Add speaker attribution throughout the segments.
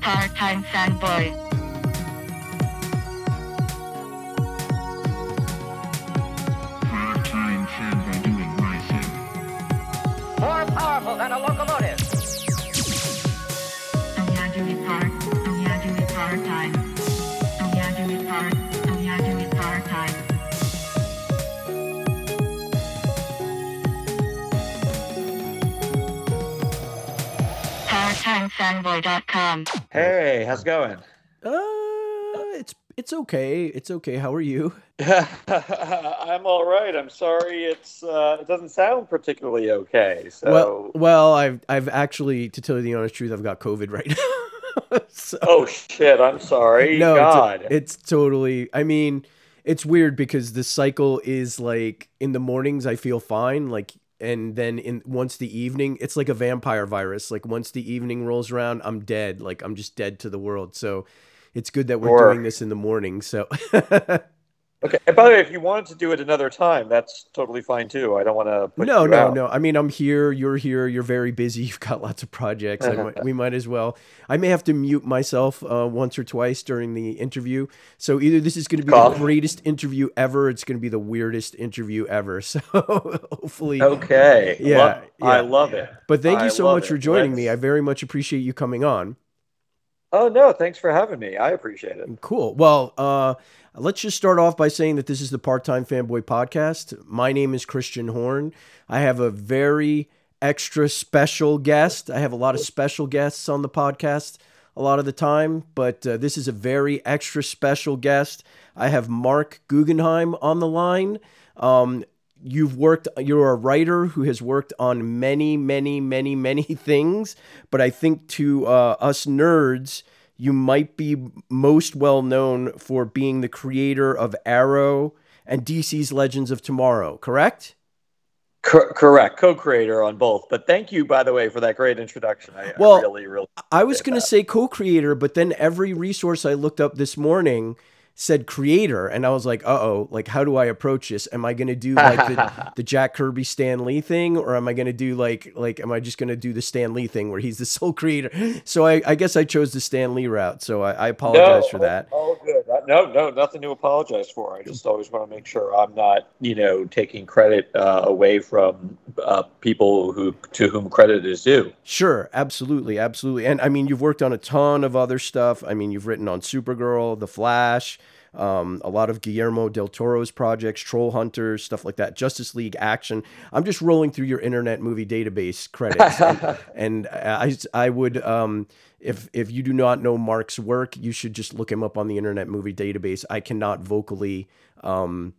Speaker 1: Part-time fanboy.
Speaker 2: Part-time fanboy doing my thing.
Speaker 3: More powerful than a locomotive.
Speaker 1: ParttimeFanboy.com.
Speaker 4: Hey, how's it going?
Speaker 5: Uh, it's it's okay. It's okay. How are you?
Speaker 4: I'm all right. I'm sorry. It's uh, it doesn't sound particularly okay. So,
Speaker 5: Well, well, I've I've actually, to tell you the honest truth, I've got COVID right now. So-
Speaker 4: oh shit. I'm sorry.
Speaker 5: no, it's-
Speaker 4: God.
Speaker 5: It's, totally. I mean, it's weird because the cycle is like in the mornings I feel fine, like, and then in once the evening, it's like a vampire virus. Like once the evening rolls around, I'm dead. Like I'm just dead to the world. So. It's good that we're
Speaker 4: Sure.
Speaker 5: doing this in the morning. So,
Speaker 4: okay. And by the way, if you wanted to do it another time, that's totally fine too. I don't want to
Speaker 5: no, no,
Speaker 4: out.
Speaker 5: no. I mean, I'm here. You're here. You're very busy. You've got lots of projects. I might, we might as well. I may have to mute myself uh, once or twice during the interview. So either this is going to be
Speaker 4: Cool.
Speaker 5: the greatest interview ever. It's going to be the weirdest interview ever. So hopefully.
Speaker 4: Okay.
Speaker 5: Yeah,
Speaker 4: Love- I love it.
Speaker 5: But thank you
Speaker 4: I
Speaker 5: so much for
Speaker 4: it.
Speaker 5: joining me. I very much appreciate you coming on.
Speaker 4: Oh no, thanks for having me. I appreciate it.
Speaker 5: Cool. Well, uh, let's just start off by saying that this is the Part Time Fanboy Podcast. My name is Christian Horn. I have a very extra special guest. I have a lot of special guests on the podcast a lot of the time, but uh, this is a very extra special guest. I have Marc Guggenheim on the line. Um, you've worked you're a writer who has worked on many many many many things but i think to uh, us nerds you might be most well known for being the creator of arrow and dc's legends of tomorrow correct
Speaker 4: Cor- correct. Co-creator on both. But thank you, by the way, for that great introduction. I,
Speaker 5: Well,
Speaker 4: I really, really.
Speaker 5: i was going to say co-creator but then every resource i looked up this morning said creator and i was like uh-oh like how do i approach this? Am i going to do like the, the jack kirby stan lee thing or am i going to do like like am i just going to do the stan lee thing where he's the sole creator? So i, I guess i chose the stan lee route so i, I apologize for that.
Speaker 4: Oh, good. No, no, nothing to apologize for. I just always want to make sure I'm not, you know, taking credit uh, away from uh, people who to whom credit is due.
Speaker 5: Sure, absolutely, absolutely. And I mean, you've worked on a ton of other stuff. I mean, you've written on Supergirl, The Flash, um, a lot of Guillermo del Toro's projects, Troll Hunters, stuff like that, Justice League Action. I'm just rolling through your Internet Movie Database credits, and, and I, I would, um, if if you do not know Marc's work, you should just look him up on the Internet Movie Database. I cannot vocally. Um,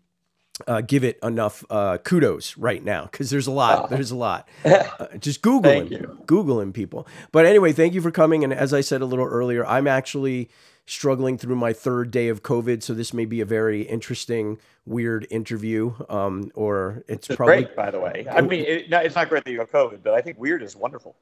Speaker 5: uh, give it enough uh, kudos right now because there's a lot. There's a lot. Uh, just Google him. Google him, people. But anyway, thank you for coming. And as I said a little earlier, I'm actually struggling through my third day of COVID, so this may be a very interesting, weird interview. Um, or it's
Speaker 4: It's
Speaker 5: probably
Speaker 4: great, by the way. I mean, it, it's not great that you have COVID, but I think weird is wonderful.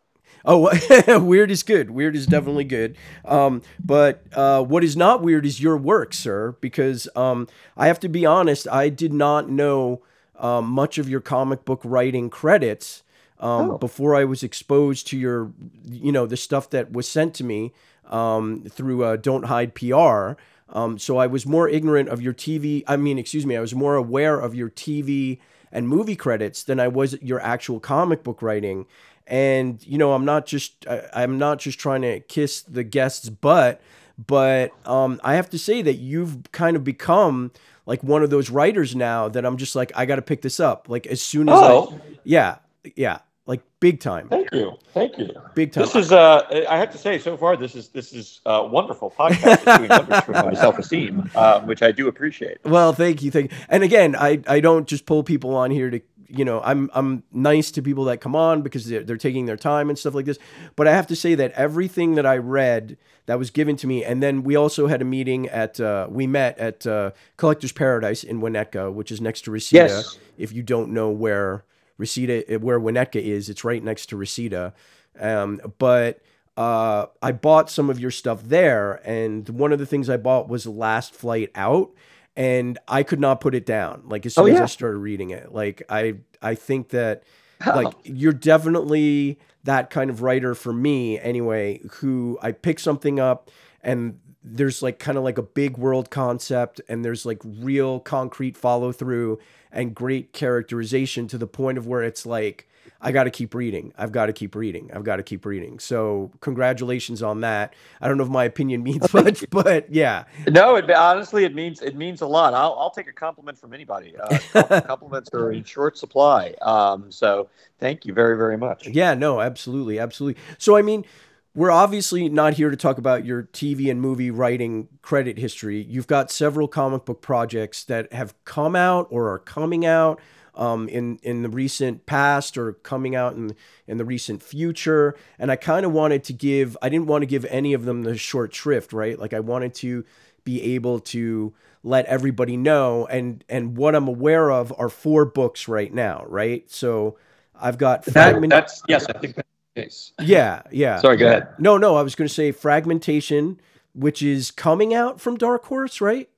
Speaker 5: Oh, weird is good. Weird is definitely good. Um, but uh, what is not weird is your work, sir, because um, I have to be honest, I did not know um, much of your comic book writing credits um,
Speaker 4: Oh.
Speaker 5: before I was exposed to your, you know, the stuff that was sent to me um, through uh, Don't Hide PR. Um, so I was more ignorant of your TV. I mean, excuse me, I was more aware of your TV and movie credits than I was your actual comic book writing. And you know, I'm not just I, I'm not just trying to kiss the guest's butt, but um, I have to say that you've kind of become like one of those writers now that I'm just like I got to pick this up. Like as soon as
Speaker 4: Oh.
Speaker 5: I, yeah, yeah, like big time,
Speaker 4: Thank you, thank you.
Speaker 5: big time.
Speaker 4: This is, uh, I have to say, so far this is this is uh, wonderful podcast. Doing wonders for my self-esteem, um, which I do appreciate.
Speaker 5: Well, thank you, thank you. And again, I I don't just pull people on here to you know I'm I'm nice to people that come on because they're, they're taking their time and stuff like this. But I have to say that everything that I read that was given to me, and then we also had a meeting at uh, we met at uh, Collector's Paradise in Winnetka, which is next to Reseda.
Speaker 4: Yes.
Speaker 5: If you don't know where Reseda, where Winnetka is, it's right next to Reseda. Um, but uh, I bought some of your stuff there, and one of the things I bought was Last Flight Out, and I could not put it down. Like as soon
Speaker 4: Oh,
Speaker 5: as. I started reading it, like I I think that like you're definitely that kind of writer for me anyway, who I pick something up and there's like kind of like a big world concept and there's like real concrete follow through and great characterization to the point of where it's like I got to keep reading. I've got to keep reading. I've got to keep reading. So congratulations on that. I don't know if my opinion means much, but yeah.
Speaker 4: No, it, honestly, it means it means a lot. I'll, I'll take a compliment from anybody. Uh, compliments are in short supply. Um, so thank you very very much.
Speaker 5: Yeah, no, absolutely, absolutely. So I mean, we're obviously not here to talk about your TV and movie writing credit history. You've got several comic book projects that have come out or are coming out um, in in the recent past or coming out in in the recent future. And I kind of wanted to give I didn't want to give any of them the short shrift, right? Like I wanted to be able to let everybody know and and what I'm aware of are four books right now, right? So I've got
Speaker 4: That,
Speaker 5: fragment.
Speaker 4: that's yes, I think that's the case.
Speaker 5: yeah, yeah.
Speaker 4: Sorry, go ahead.
Speaker 5: No, no, I was going to say fragmentation, which is coming out from Dark Horse, right?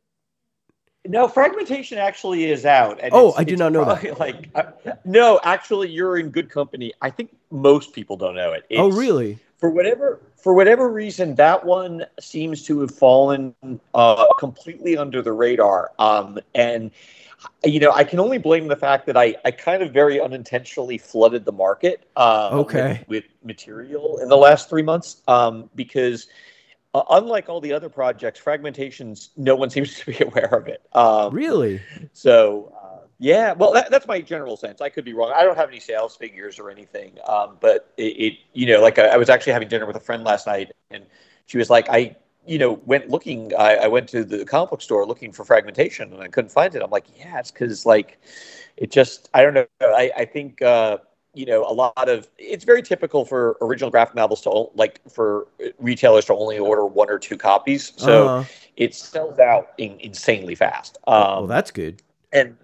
Speaker 4: No, fragmentation actually is out. and
Speaker 5: Oh, I did
Speaker 4: it's
Speaker 5: not know that.
Speaker 4: Like, uh, no, actually, you're in good company. I think most people don't know it.
Speaker 5: oh, really?
Speaker 4: For whatever for whatever reason, that one seems to have fallen uh, completely under the radar. Um, and you know, I can only blame the fact that I, I kind of very unintentionally flooded the market uh,
Speaker 5: Okay.
Speaker 4: with, with material in the last three months um, because uh, unlike all the other projects, fragmentations, no one seems to be aware of it. Um,
Speaker 5: Really?
Speaker 4: so uh, yeah, well, that, that's my general sense. I could be wrong. I don't have any sales figures or anything, um, but it, it, you know, like I, I was actually having dinner with a friend last night, and she was like, I, you know, went looking. I, I went to the comic book store looking for fragmentation, and I couldn't find it. I'm like, yeah, it's because like, it just, I don't know. I, I think. Uh, you know, a lot of it's very typical for original graphic novels to like for retailers to only order one or two copies, so
Speaker 5: Uh-huh.
Speaker 4: it sells out in, insanely fast. Um,
Speaker 5: well, that's good.
Speaker 4: and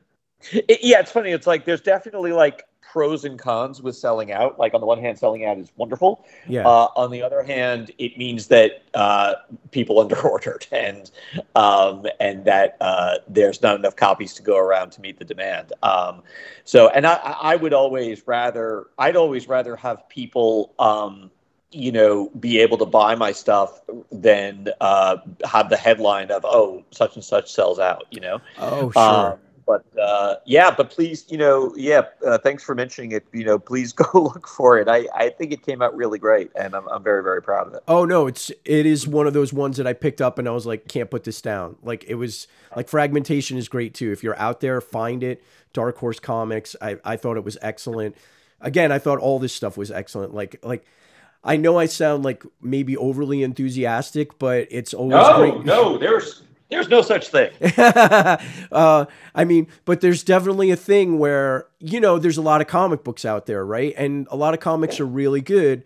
Speaker 4: it, yeah, it's funny. It's like there's definitely like pros and cons with selling out. Like on the one hand, selling out is wonderful.
Speaker 5: Yeah.
Speaker 4: Uh, on the other hand, it means that uh, people underordered and um, and that uh, there's not enough copies to go around to meet the demand. Um, so, and I, I would always rather I'd always rather have people. Um, you know, be able to buy my stuff than uh, have the headline of "Oh, such and such sells out." You know,
Speaker 5: oh, sure.
Speaker 4: um, but uh, yeah, but please, you know, yeah, uh, thanks for mentioning it. You know, please go look for it. I, I think it came out really great, and I'm, I'm very very proud of it.
Speaker 5: Oh no, it's it is one of those ones that I picked up and I was like, can't put this down. Like it was like fragmentation is great too. If you're out there, find it. Dark Horse Comics. I, I thought it was excellent. Again, I thought all this stuff was excellent. Like like I know I sound like maybe overly enthusiastic, but it's always great.
Speaker 4: no, there's there's no such thing.
Speaker 5: uh, I mean, but there's definitely a thing where, you know, there's a lot of comic books out there, right? And a lot of comics are really good,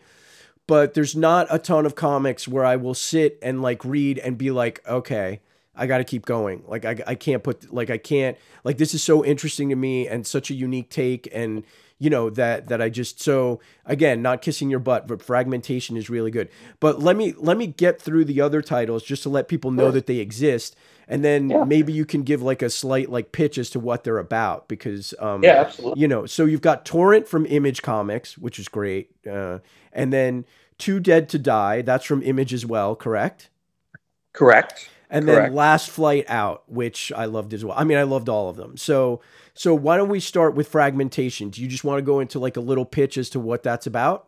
Speaker 5: but there's not a ton of comics where I will sit and like read and be like, okay, I got to keep going. Like, I, I can't put, like, I can't, like, this is so interesting to me and such a unique take. And, you know, that, that I just, so again, not kissing your butt, but fragmentation is really good. But let me, let me get through the other titles just to let people know that they exist and then
Speaker 4: Yeah.
Speaker 5: maybe you can give like a slight like pitch as to what they're about because um
Speaker 4: Yeah, absolutely.
Speaker 5: you know so you've got torrent from image comics which is great uh and then too dead to die that's from image as well correct
Speaker 4: Correct.
Speaker 5: And then last flight out which i loved as well. I mean i loved all of them. So so why don't we start with fragmentation? Do you just want to go into like a little pitch as to what that's about?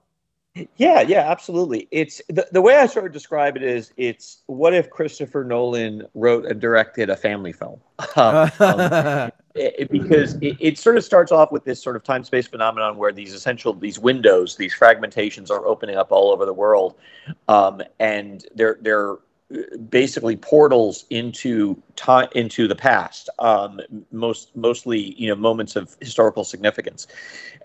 Speaker 4: Yeah, yeah, absolutely. It's the, the way I sort of describe it is it's what if Christopher Nolan wrote and directed a family film? Um, it, it- because it, it sort of starts off with this sort of time space phenomenon where these essential these windows these fragmentations are opening up all over the world. Um, and they're they're basically portals into time into the past um, most mostly you know moments of historical significance.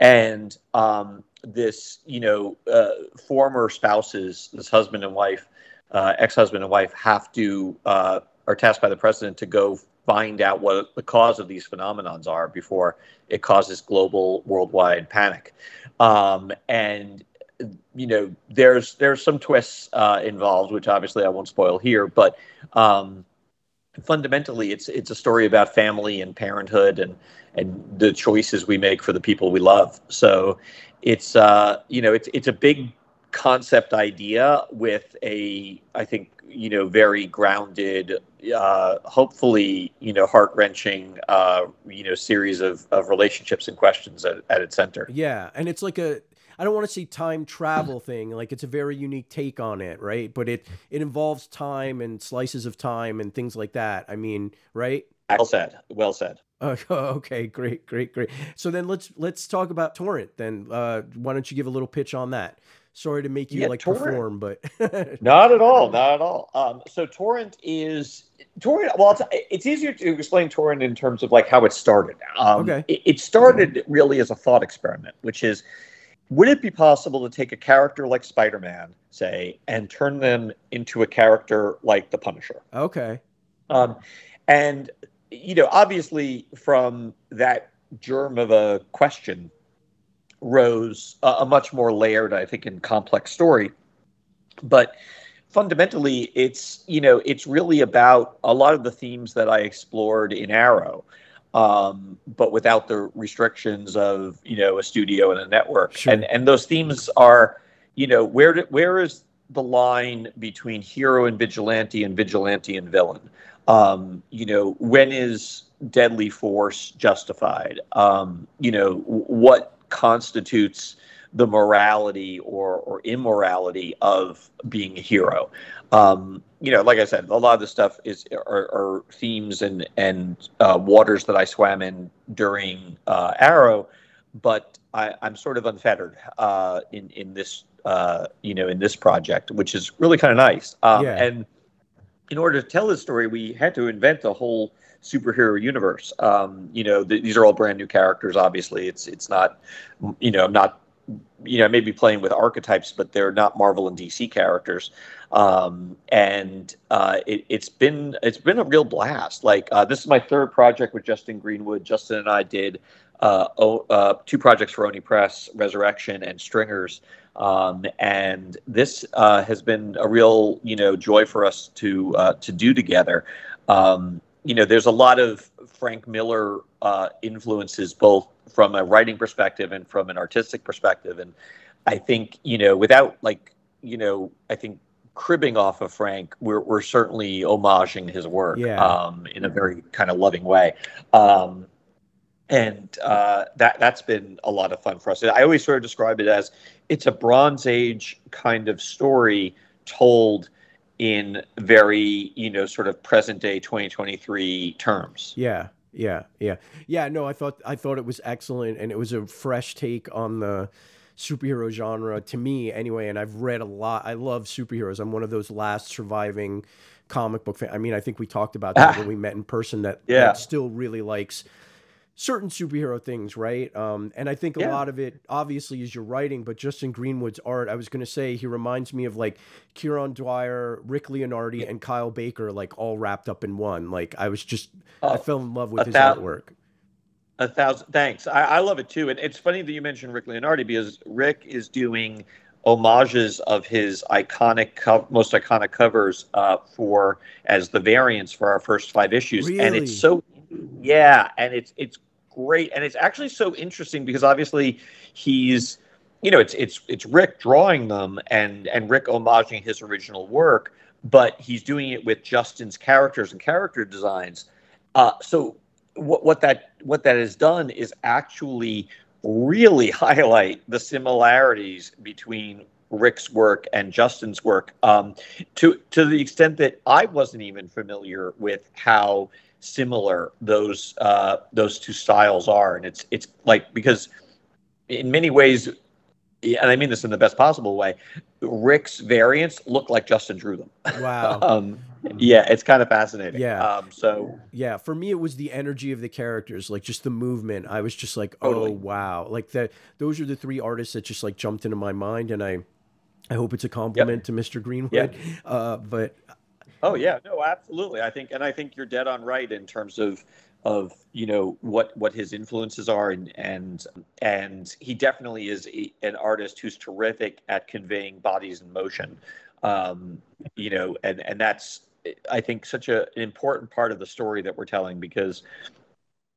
Speaker 4: And um, this you know uh, former spouses this husband and wife uh, ex-husband and wife have to uh, are tasked by the president to go find out what the cause of these phenomenons are before it causes global worldwide panic. Um, and you know there's there's some twists uh, involved which obviously i won't spoil here but um, fundamentally it's it's a story about family and parenthood and and the choices we make for the people we love so it's uh, you know it's it's a big concept idea with a I think you know very grounded, uh, hopefully you know heart wrenching uh, you know series of, of relationships and questions at, at its center.
Speaker 5: Yeah, and it's like a I don't want to say time travel thing. Like it's a very unique take on it, right? But it it involves time and slices of time and things like that. I mean, right?
Speaker 4: Well said. Well said.
Speaker 5: Uh, okay, great, great, great. So then let's let's talk about Torrent. Then uh, why don't you give a little pitch on that? Sorry to make you
Speaker 4: Yeah,
Speaker 5: like
Speaker 4: Torrent.
Speaker 5: perform, but
Speaker 4: Not at all. Not at all. Um, so torrent is torrent. Well, it's, it's easier to explain torrent in terms of like how it started. Um,
Speaker 5: Okay.
Speaker 4: It, it started really as a thought experiment, which is, would it be possible to take a character like Spider-Man, say, and turn them into a character like the Punisher?
Speaker 5: okay,
Speaker 4: Um, and you know, obviously, from that germ of a question rose a, a much more layered, I think, and complex story. But fundamentally, it's you know, it's really about a lot of the themes that I explored in Arrow, um, but without the restrictions of you know a studio and a network.
Speaker 5: Sure.
Speaker 4: And and those themes are, you know, where do, where is the line between hero and vigilante and vigilante and villain? Um, you know, when is deadly force justified? Um, you know, what constitutes the morality or, or immorality of being a hero? Um, you know, like I said, a lot of the stuff is are, are themes and and uh, waters that I swam in during uh, Arrow, but I, I'm sort of unfettered uh, in in this uh, you know in this project, which is really kind of nice. Um,
Speaker 5: Yeah.
Speaker 4: And in order to tell this story, we had to invent a whole superhero universe. Um, you know, th- these are all brand new characters. Obviously, it's it's not, you know, I'm not, you know, maybe playing with archetypes, but they're not Marvel and DC characters. Um, and uh, it, it's been it's been a real blast. Like uh, this is my third project with Justin Greenwood. Justin and I did uh, uh, two projects for Oni Press, Resurrection and Stringers. Um, and this uh, has been a real, you know, joy for us to uh, to do together. Um, you know, there's a lot of Frank Miller uh, influences, both from a writing perspective and from an artistic perspective. And I think, you know, without like, you know, I think cribbing off of Frank, we're we're certainly homaging his work
Speaker 5: Yeah.
Speaker 4: um, in a very kind of loving way. Um, and uh, that that's been a lot of fun for us. I always sort of describe it as it's a Bronze Age kind of story told in very you know sort of present day 2023 terms.
Speaker 5: yeah, yeah, yeah, yeah. No, I thought I thought it was excellent, and it was a fresh take on the superhero genre to me, anyway. And I've read a lot. I love superheroes. I'm one of those last surviving comic book fan. I mean, I think we talked about that when we met in person. That
Speaker 4: Yeah.
Speaker 5: that still really likes certain superhero things, right? Um, and I think a
Speaker 4: Yeah.
Speaker 5: lot of it, obviously, is your writing, but Justin Greenwood's art. I was going to say he reminds me of like Kieron Dwyer, Rick Leonardi, and Kyle Baker, like all wrapped up in one. Like I was just, I
Speaker 4: Oh,
Speaker 5: fell in love with his
Speaker 4: thou-
Speaker 5: artwork.
Speaker 4: A thousand thanks. I, I love it too. And it's funny that you mentioned Rick Leonardi because Rick is doing homages of his iconic, co- most iconic covers uh, for as the variants for our first five issues, and it's so yeah, and it's it's great, and it's actually so interesting because obviously he's you know it's it's it's Rick drawing them and and Rick homaging his original work, but he's doing it with Justin's characters and character designs. Uh, so what, what that what that has done is actually really highlight the similarities between Rick's work and Justin's work um, to to the extent that I wasn't even familiar with how similar those uh, those two styles are, and it's it's like because in many ways, and I mean this in the best possible way, Rick's variants look like Justin drew them.
Speaker 5: Wow.
Speaker 4: um, yeah, it's kind of fascinating.
Speaker 5: Yeah.
Speaker 4: Um, so
Speaker 5: Yeah, for me it was the energy of the characters, like just the movement. I was just like, oh
Speaker 4: Totally.
Speaker 5: wow, like that. Those are the three artists that just like jumped into my mind, and I, I hope it's a compliment to Mr. Greenwood. Uh, but
Speaker 4: Oh yeah, no, absolutely. I think, and I think you're dead on right in terms of of you know what what his influences are, and and and he definitely is a, an artist who's terrific at conveying bodies in motion. Um, you know, and and that's I think such a, an important part of the story that we're telling because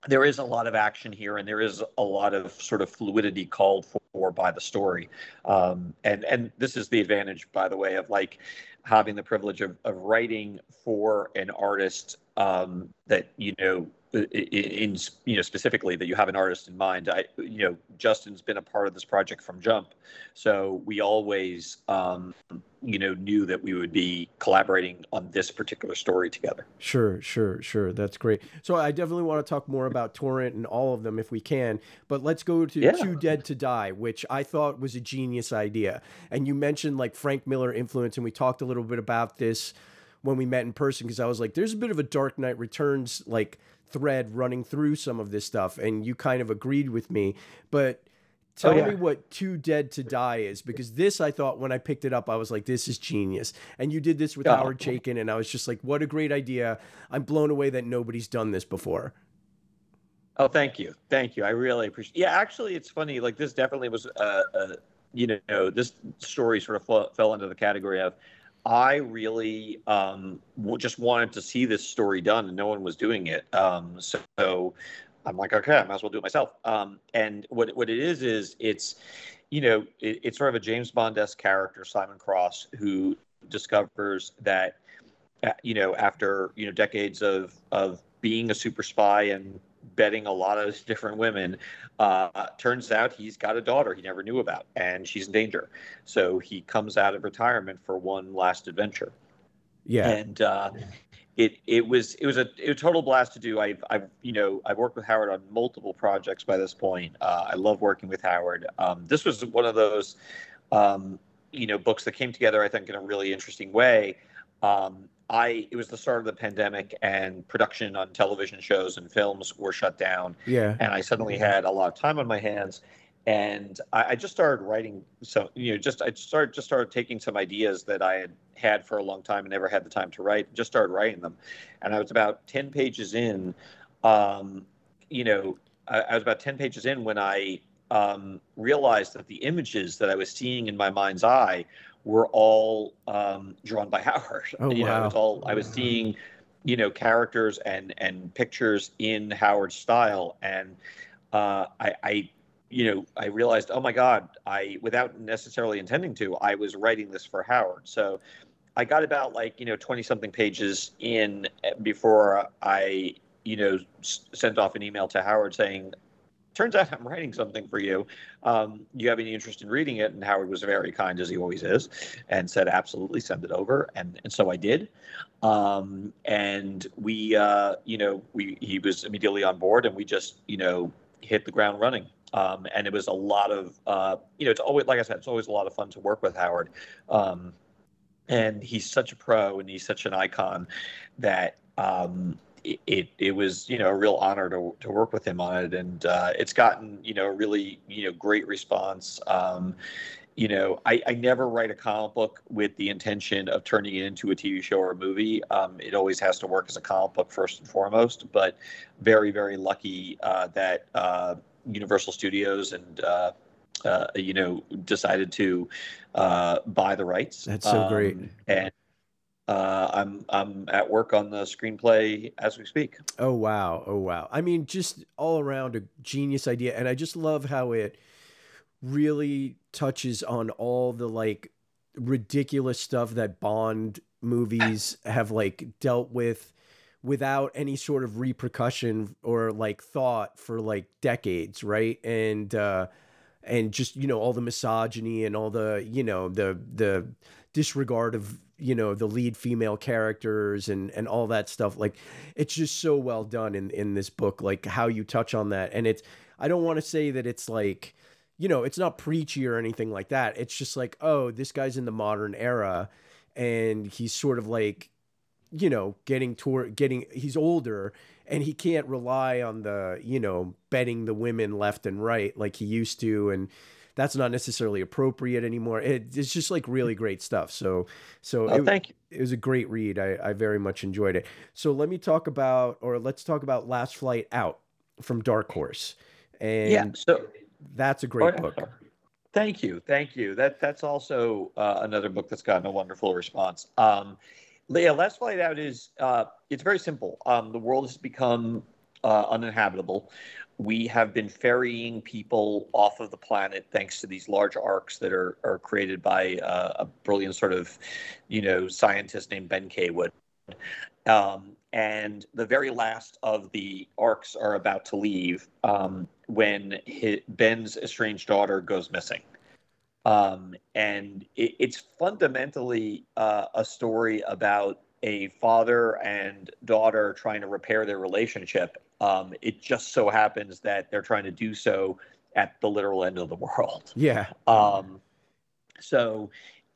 Speaker 4: there is a lot of action here, and there is a lot of sort of fluidity called for by the story. Um, and and this is the advantage, by the way, of like having the privilege of, of writing for an artist um, that you know in, you know specifically that you have an artist in mind. I you know Justin's been a part of this project from jump, so we always um, you know knew that we would be collaborating on this particular story together.
Speaker 5: Sure, sure, sure. That's great. So I definitely want to talk more about Torrent and all of them if we can. But let's go to
Speaker 4: Yeah.
Speaker 5: Too Dead to Die, which I thought was a genius idea. And you mentioned like Frank Miller influence, and we talked a little bit about this when we met in person because I was like, there's a bit of a Dark Knight Returns like thread running through some of this stuff, and you kind of agreed with me. But tell
Speaker 4: Oh, yeah.
Speaker 5: me what Too Dead to Die is because this I thought when I picked it up, I was like, this is genius. And you did this with
Speaker 4: Oh.
Speaker 5: Howard Chaykin, and I was just like, what a great idea. I'm blown away that nobody's done this before.
Speaker 4: Oh, thank you, thank you. I really appreciate. Yeah, actually, it's funny. Like this definitely was, uh, uh, you know, this story sort of fell, fell into the category of, I really um, just wanted to see this story done, and no one was doing it. Um, so I'm like, okay, I might as well do it myself. Um, and what what it is is it's, you know, it, it's sort of a James Bond esque character, Simon Cross, who discovers that, uh, you know, after you know decades of of being a super spy and betting a lot of different women, uh, turns out he's got a daughter he never knew about, and she's in danger. So he comes out of retirement for one last adventure
Speaker 5: Yeah.
Speaker 4: and uh, it it was it was a, a total blast to do. I've I've you know I've worked with Howard on multiple projects by this point. Uh, I love working with Howard. Um, this was one of those um, you know books that came together I think in a really interesting way. Um, I it was the start of the pandemic and production on television shows and films were shut down
Speaker 5: yeah.
Speaker 4: and I suddenly had a lot of time on my hands, and I, I just started writing. So you know, just I started just started taking some ideas that I had had for a long time and never had the time to write. Just started writing them, and I was about ten pages in. Um, you know, I, I was about ten pages in when I um, realized that the images that I was seeing in my mind's eye were all um, drawn by Howard.
Speaker 5: Oh,
Speaker 4: you know, it was
Speaker 5: wow.
Speaker 4: all I was seeing you know characters and and pictures in Howard's style, and uh, I, I you know I realized oh my god I without necessarily intending to I was writing this for Howard, so I got about like you know twenty something pages in eh, before I you know s- sent off an email to Howard saying. Turns out I'm writing something for you. Um, you have any interest in reading it? And Howard was very kind, as he always is, and said, "Absolutely, send it over." And and so I did um, and we uh, you know we he was immediately on board and we just you know hit the ground running um, and it was a lot of uh, you know it's always like i said it's always a lot of fun to work with howard um, and he's such a pro and he's such an icon that um, it, it was you know a real honor to, to work with him on it and uh, it's gotten you know really you know great response um, you know, I, I never write a comic book with the intention of turning it into a TV show or a movie. Um, it always has to work as a comic book first and foremost. But very, very lucky uh, that uh, Universal Studios and uh, uh, you know decided to uh, buy the rights.
Speaker 5: That's so great.
Speaker 4: Um, And uh, I'm I'm at work on the screenplay as we speak.
Speaker 5: Oh wow, oh wow. I mean, just all around a genius idea, and I just love how it really touches on all the like ridiculous stuff that Bond movies have like dealt with without any sort of repercussion or like thought for like decades, right? And uh and just you know all the misogyny and all the you know the the disregard of you know the lead female characters and and all that stuff. Like it's just so well done in in this book like how you touch on that. And it's i don't want to say that it's like you know it's not preachy or anything like that. It's just like oh this guy's in the modern era and he's sort of like you know getting toward getting he's older and he can't rely on the you know betting the women left and right like he used to. And that's not necessarily appropriate anymore it, it's just like really great stuff so so
Speaker 4: Oh,
Speaker 5: it,
Speaker 4: thank you.
Speaker 5: it was a great read I, I very much enjoyed it so let me talk about or let's talk about last flight out from dark horse and
Speaker 4: Yeah. So
Speaker 5: that's a great
Speaker 4: Oh,
Speaker 5: book.
Speaker 4: Thank you, thank you. That that's also uh, another book that's gotten a wonderful response. Um, yeah, Last Flight Out is uh, it's very simple. Um, the world has become uh, uninhabitable. We have been ferrying people off of the planet thanks to these large arks that are are created by uh, a brilliant sort of, you know, scientist named Ben K. Wood. Um, and the very last of the arks are about to leave um, when his, Ben's estranged daughter goes missing. Um, and it, it's fundamentally uh, a story about a father and daughter trying to repair their relationship. Um, it just so happens that they're trying to do so at the literal end of the world.
Speaker 5: Yeah.
Speaker 4: Um, so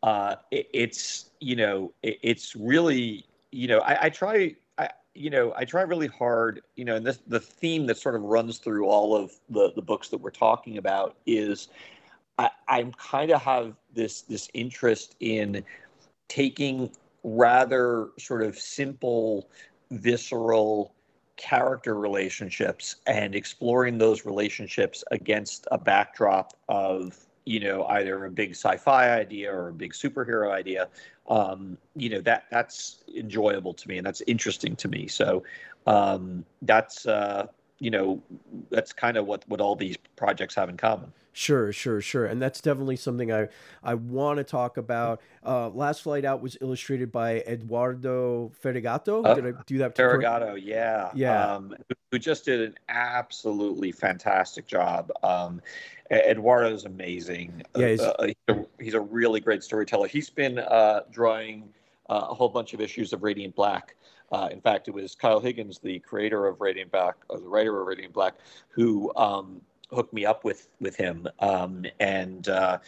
Speaker 4: uh, it, it's you know it, it's really you know I, I try I you know I try really hard you know and this the theme that sort of runs through all of the the books that we're talking about is I, I'm kind of have this this interest in taking rather sort of simple visceral character relationships and exploring those relationships against a backdrop of you know either a big sci-fi idea or a big superhero idea um, you know that that's enjoyable to me and that's interesting to me. So um, that's uh, you know that's kind of what what all these projects have in common
Speaker 5: Sure, sure, sure, and that's definitely something I I want to talk about. Uh, Last Flight Out was illustrated by Eduardo Ferigato.
Speaker 4: Uh,
Speaker 5: Did I do that?
Speaker 4: Ferragato, yeah,
Speaker 5: Yeah.
Speaker 4: um, who- just did an absolutely fantastic job. Um, Eduardo's amazing.
Speaker 5: Yeah, he's-
Speaker 4: Uh, he's, a, he's a really great storyteller. He's been uh, drawing uh, a whole bunch of issues of Radiant Black. Uh, in fact, it was Kyle Higgins, the creator of Radiant Black, or the writer of Radiant Black, who um, hooked me up with with him. Um, and uh,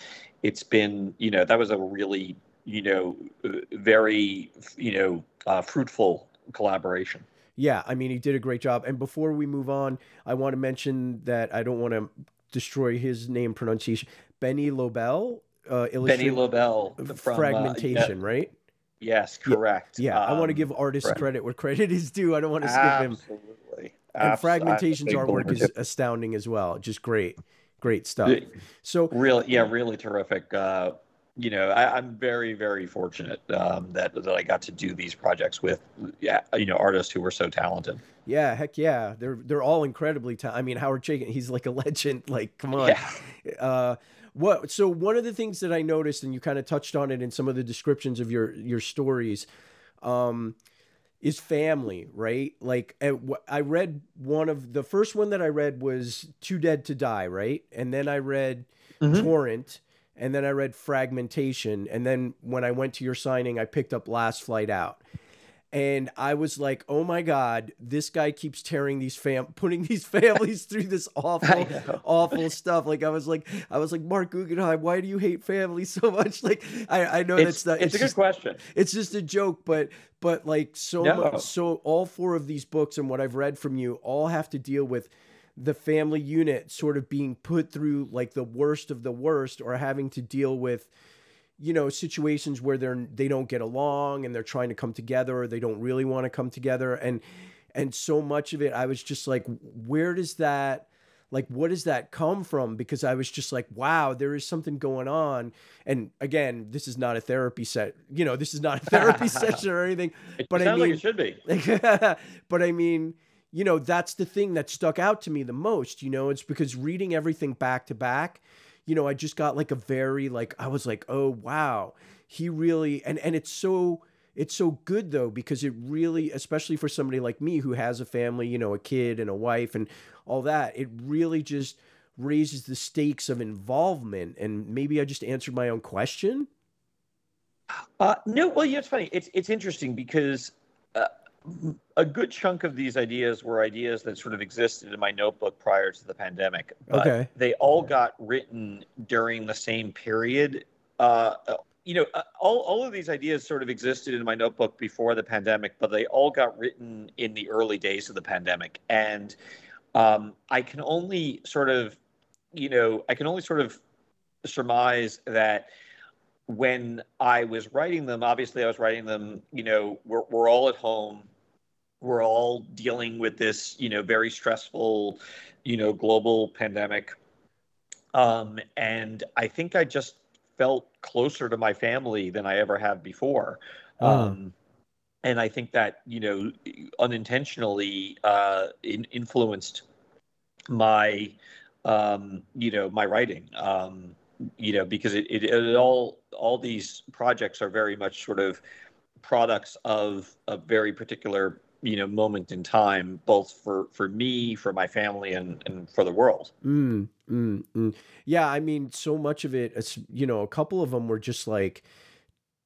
Speaker 4: it's been, you know, that was a really, you know, uh, very, you know, uh, fruitful collaboration.
Speaker 5: Yeah, I mean, he did a great job. And before we move on, I want to mention that I don't want to destroy his name pronunciation. Benny Lobel, uh,
Speaker 4: Benny Lobel from uh,
Speaker 5: fragmentation, right?
Speaker 4: yes, correct.
Speaker 5: Yeah, I want to
Speaker 4: Um,
Speaker 5: give artists
Speaker 4: right.
Speaker 5: credit where credit is due. I don't want to skip him.
Speaker 4: Absolutely.
Speaker 5: And
Speaker 4: Abs-
Speaker 5: fragmentation's artwork is astounding as well. Just great, great stuff. So
Speaker 4: really, yeah, really terrific. Uh, you know, I, I'm very, very fortunate um, that that I got to do these projects with, yeah, you know, artists who were so talented.
Speaker 5: yeah, heck yeah, they're they're all incredibly talented. I mean, Howard Chaykin, he's like a legend. Like, come on.
Speaker 4: Yeah.
Speaker 5: Uh, what? So one of the things that I noticed, and you kind of touched on it in some of the descriptions of your your stories, um, is family, right? Like, I read one of the first one that I read was Too Dead to Die, right? And then I read
Speaker 4: Mhm.
Speaker 5: Torrent, and then I read Fragmentation, and then when I went to your signing, I picked up Last Flight Out. And I was like, "Oh my God, this guy keeps tearing these fam, putting these families through this awful, awful stuff." Like I was like, I was like, Marc Guggenheim, why do you hate family so much? Like I, I know
Speaker 4: It's,
Speaker 5: that's not.
Speaker 4: it's, a good question.
Speaker 5: it's just a joke, but but like so
Speaker 4: No.
Speaker 5: much, so all four of these books and what I've read from you all have to deal with the family unit sort of being put through like the worst of the worst or having to deal with you know situations where they're they don't get along and they're trying to come together or they don't really want to come together. And and so much of it I was just like where does that like what does that come from? Because I was just like wow there is something going on. And again this is not a therapy set you know this is not a therapy session or anything
Speaker 4: It
Speaker 5: But I mean-
Speaker 4: like it should be.
Speaker 5: but I mean, you know, that's the thing that stuck out to me the most, you know, it's because reading everything back to back, you know, I just got like a very like I was like, "Oh, wow. He really and and it's so it's so good though because it really especially for somebody like me who has a family, you know, a kid and a wife and all that, it really just raises the stakes of involvement and maybe I just answered my own question.
Speaker 4: Uh, no, well, yeah, it's funny. It's it's interesting because uh, a good chunk of these ideas were ideas that sort of existed in my notebook prior to the pandemic. But
Speaker 5: Okay.
Speaker 4: They all got written during the same period. Uh, you know, uh, all all of these ideas sort of existed in my notebook before the pandemic, but they all got written in the early days of the pandemic, and um, I can only sort of, you know, I can only sort of surmise that when I was writing them, obviously I was writing them, you know, we're, we're all at home. We're all dealing with this, you know, very stressful, you know, global pandemic. Um, and I think I just felt closer to my family than I ever have before.
Speaker 5: Oh.
Speaker 4: Um, and I think that, you know, unintentionally uh, in, influenced my um, you know my writing um, you know because it, it, it all all these projects are very much sort of products of a very particular you know moment in time both for for me for my family and and for the world
Speaker 5: Mm, mm, mm. Yeah, I mean, so much of it, it's, you know, a couple of them were just like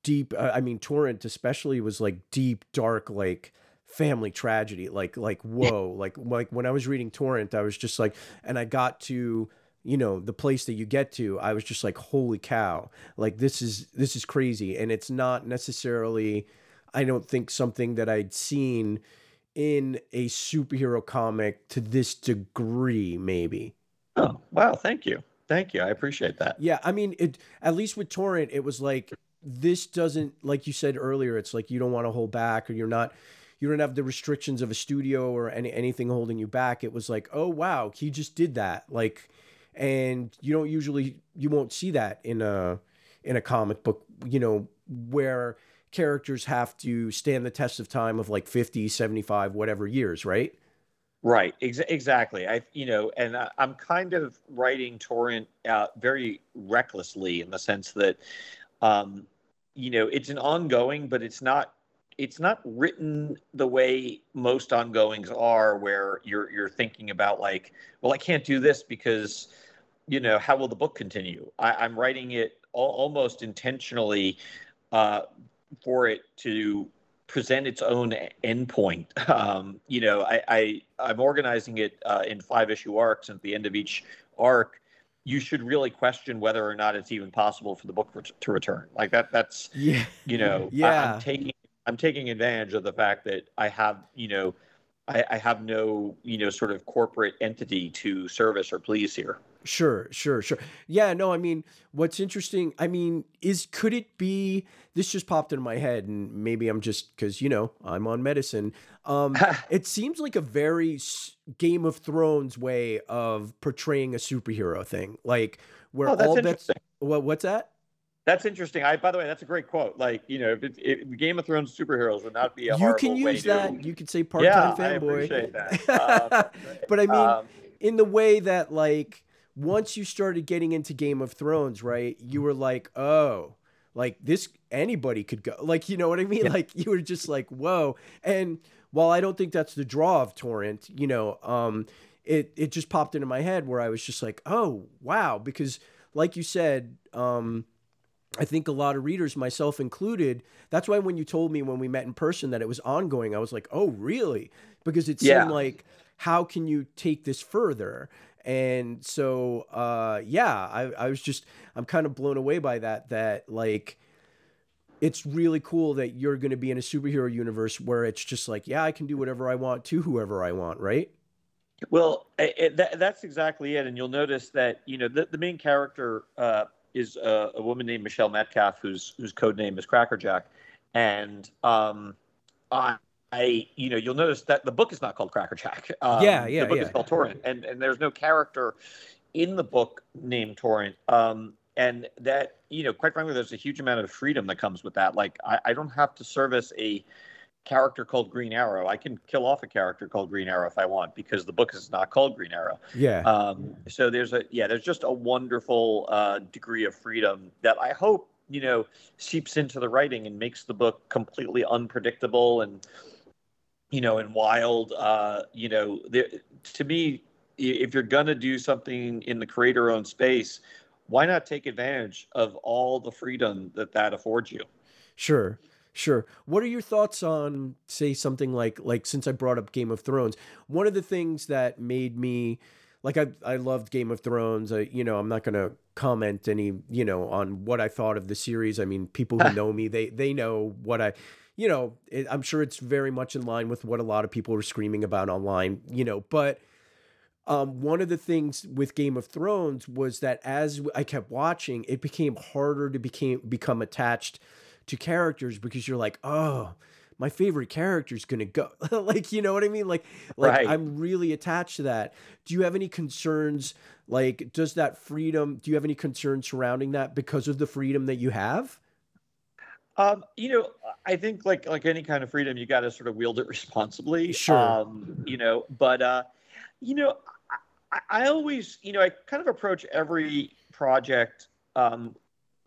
Speaker 5: deep. Uh, I mean, Torrent especially was like deep, dark, like family tragedy. Like, like whoa, like like when I was reading Torrent, I was just like, and I got to, you know, the place that you get to, I was just like, holy cow, like this is this is crazy, and it's not necessarily, I don't think something that I'd seen in a superhero comic to this degree, maybe.
Speaker 4: oh wow thank you thank you i appreciate that
Speaker 5: Yeah, I mean, it at least with Torrent, it was like this doesn't like you said earlier. It's like you don't want to hold back, or you're not, you don't have the restrictions of a studio or any anything holding you back. It was like, oh wow, he just did that, like, and you don't usually you won't see that in a in a comic book, you know, where characters have to stand the test of time of like 50 75 whatever years right
Speaker 4: Right, ex- exactly. I, you know, and I, I'm kind of writing Torrent uh, very recklessly in the sense that, um, you know, it's an ongoing, but it's not. It's not written the way most ongoings are, where you're you're thinking about like, well, I can't do this because, you know, how will the book continue? I, I'm writing it al- almost intentionally uh, for it to present its own endpoint. Um, you know, I, I I'm organizing it uh, in five issue arcs, and at the end of each arc, you should really question whether or not it's even possible for the book ret- to return. Like that. That's
Speaker 5: yeah
Speaker 4: you know, I,
Speaker 5: Yeah.
Speaker 4: I'm taking I'm taking advantage of the fact that I have you know. I, I have no, you know, sort of corporate entity to service or please here.
Speaker 5: Sure, sure, sure. Yeah, no, I mean, what's interesting, I mean, is could it be this just popped into my head and maybe I'm just cuz you know, I'm on medicine. Um it seems like a very Game of Thrones way of portraying a superhero thing. Like where
Speaker 4: Oh, that's
Speaker 5: all what what's that?
Speaker 4: That's interesting. I, by the way, that's a great quote. Like, you know, if, it, Game of Thrones superheroes would not be a
Speaker 5: You can use
Speaker 4: to-
Speaker 5: that. You could say part-time
Speaker 4: I
Speaker 5: fanboy.
Speaker 4: appreciate that. Um,
Speaker 5: but I mean,
Speaker 4: um,
Speaker 5: in the way that like once you started getting into Game of Thrones, right? You were like, oh, like this anybody could go. Like, you know what I mean? Like you were just like, whoa. And while I don't think that's the draw of Torrent, you know, um, it it just popped into my head where I was just like, oh wow, because like you said, um, I think a lot of readers, myself included, that's why when you told me when we met in person that it was ongoing, I was like, oh, really? Because it seemed
Speaker 4: Yeah.
Speaker 5: like, how can you take this further? And so, uh, yeah, I, I was just, I'm kind of blown away by that, that like, it's really cool that you're going to be in a superhero universe where it's just like, yeah, I can do whatever I want to whoever I want, right?
Speaker 4: Well, it- that, that's exactly it. And you'll notice that you know the, the main character uh, is a, a woman named Michelle Metcalf, whose whose code name is Crackerjack, and um, I, I, you know, you'll notice that the book is not called Crackerjack. Um,
Speaker 5: Yeah, yeah,
Speaker 4: The book
Speaker 5: yeah.
Speaker 4: is called Torrent, and and there's no character in the book named Torrent. Um, and that you know, quite frankly, there's a huge amount of freedom that comes with that. Like I, I don't have to service a character called Green Arrow. I can kill off a character called Green Arrow if I want because the book is not called Green Arrow.
Speaker 5: Yeah.
Speaker 4: Um, so there's a yeah, there's just a wonderful uh, degree of freedom that I hope you know seeps into the writing and makes the book completely unpredictable and you know and wild. Uh, you know, there, to me, if you're gonna do something in the creator-owned space, why not take advantage of all the freedom that that affords you?
Speaker 5: Sure, sure. What are your thoughts on, say, something like like since I brought up Game of Thrones? One of the things that made me like I I loved Game of Thrones. I you know I'm not gonna comment any you know on what I thought of the series. I mean, people who know me they they know what I. You know, it, I'm sure it's very much in line with what a lot of people are screaming about online. You know, but um, one of the things with Game of Thrones was that as I kept watching, it became harder to became become attached to characters because you're like, oh, my favorite character is gonna go. like, you know what I mean? Like, like
Speaker 4: Right.
Speaker 5: I'm really attached to that. Do you have any concerns? Like, does that freedom? Do you have any concerns surrounding that because of the freedom that you have?
Speaker 4: Um, you know, I think like like any kind of freedom, you got to sort of wield it responsibly.
Speaker 5: Sure.
Speaker 4: Um, you know, but uh, you know, I, I, I always, you know, I kind of approach every project um,